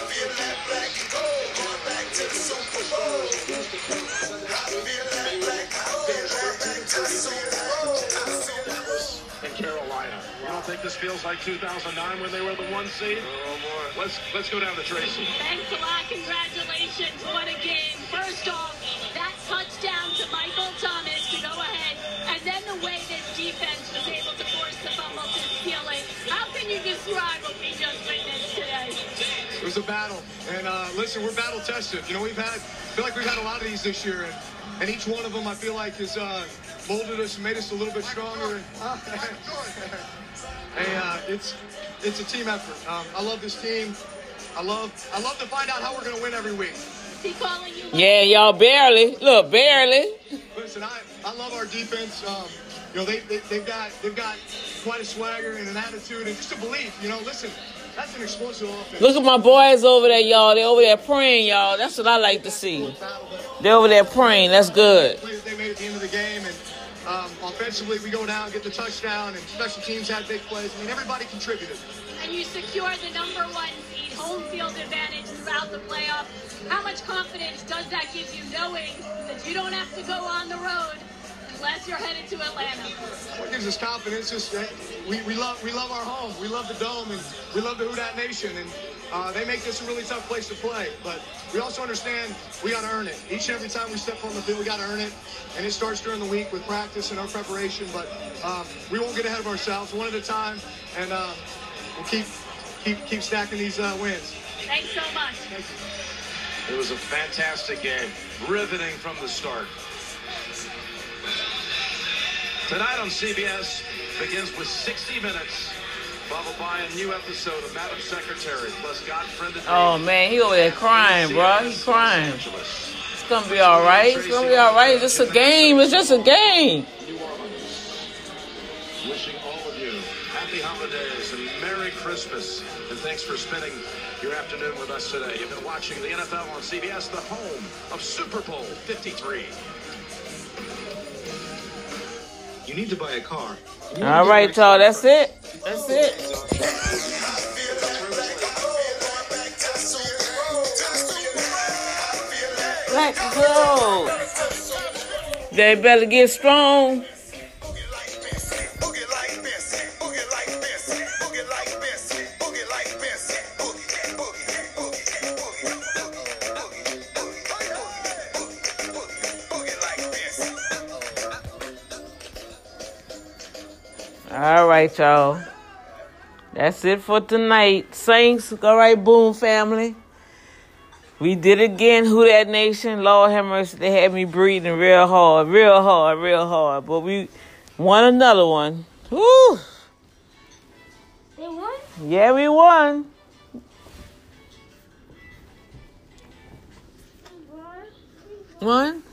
in Carolina. You don't think this feels like 2009 when they were the one seed? Oh, boy. Let's, let's go down to Tracy. Thanks a lot. Congratulations. What a game. Way this defense was able to force the fumble to steal it. How can you describe what we just witnessed today? It was a battle, and uh, listen, we're battle tested. You know, we've had, I feel like we've had a lot of these this year, and, and each one of them I feel like has uh, molded us and made us a little bit stronger. And, hey, uh, it's it's a team effort. Um, I love this team. I love I love to find out how we're gonna win every week. Is he calling you? Yeah, y'all barely. Look, barely. Listen, I, I love our defense. Um, you know, they, they, they've got they've got quite a swagger and an attitude and just a belief. You know, listen, that's an explosive offense. Look at my boys over there, y'all. They over there praying, y'all. That's what I like to see. They over there praying. That's good. play that they made at the end of the game. And um, offensively, we go down, get the touchdown, and special teams had big plays. I mean, everybody contributed. And you secure the number one seed, home field advantage throughout the playoff. How much confidence does that give you knowing that you don't have to go on the road unless you're headed to Atlanta? What gives us confidence is that we, we love we love our home, we love the dome, and we love the Who Dat Nation, and uh, they make this a really tough place to play. But we also understand we got to earn it. Each and every time we step on the field, we got to earn it, and it starts during the week with practice and our preparation. But um, we won't get ahead of ourselves, one at a time, and uh, we'll keep keep keep stacking these uh, wins. Thanks so much. It was a fantastic game, riveting from the start. Tonight on CBS begins with 60 minutes, followed by a new episode of Madam Secretary, plus Godfriend Oh man, he over there crying, bro. He crying. It's gonna be all right. It's gonna be all right. It's just a game. It's just a game. New Orleans. Wishing all of you happy holidays and Merry Christmas. And thanks for spending your afternoon with us today. You've been watching the NFL on CBS, the home of Super Bowl 53. You need to buy a car. All right, y'all. That's it. That's it. Let's go. They better get strong. All right, y'all. That's it for tonight. Saints, all right, boom family. We did it again, Who That Nation. Lord have mercy, they had me breathing real hard, real hard, real hard. But we won another one. Woo! They won? Yeah, we won. One?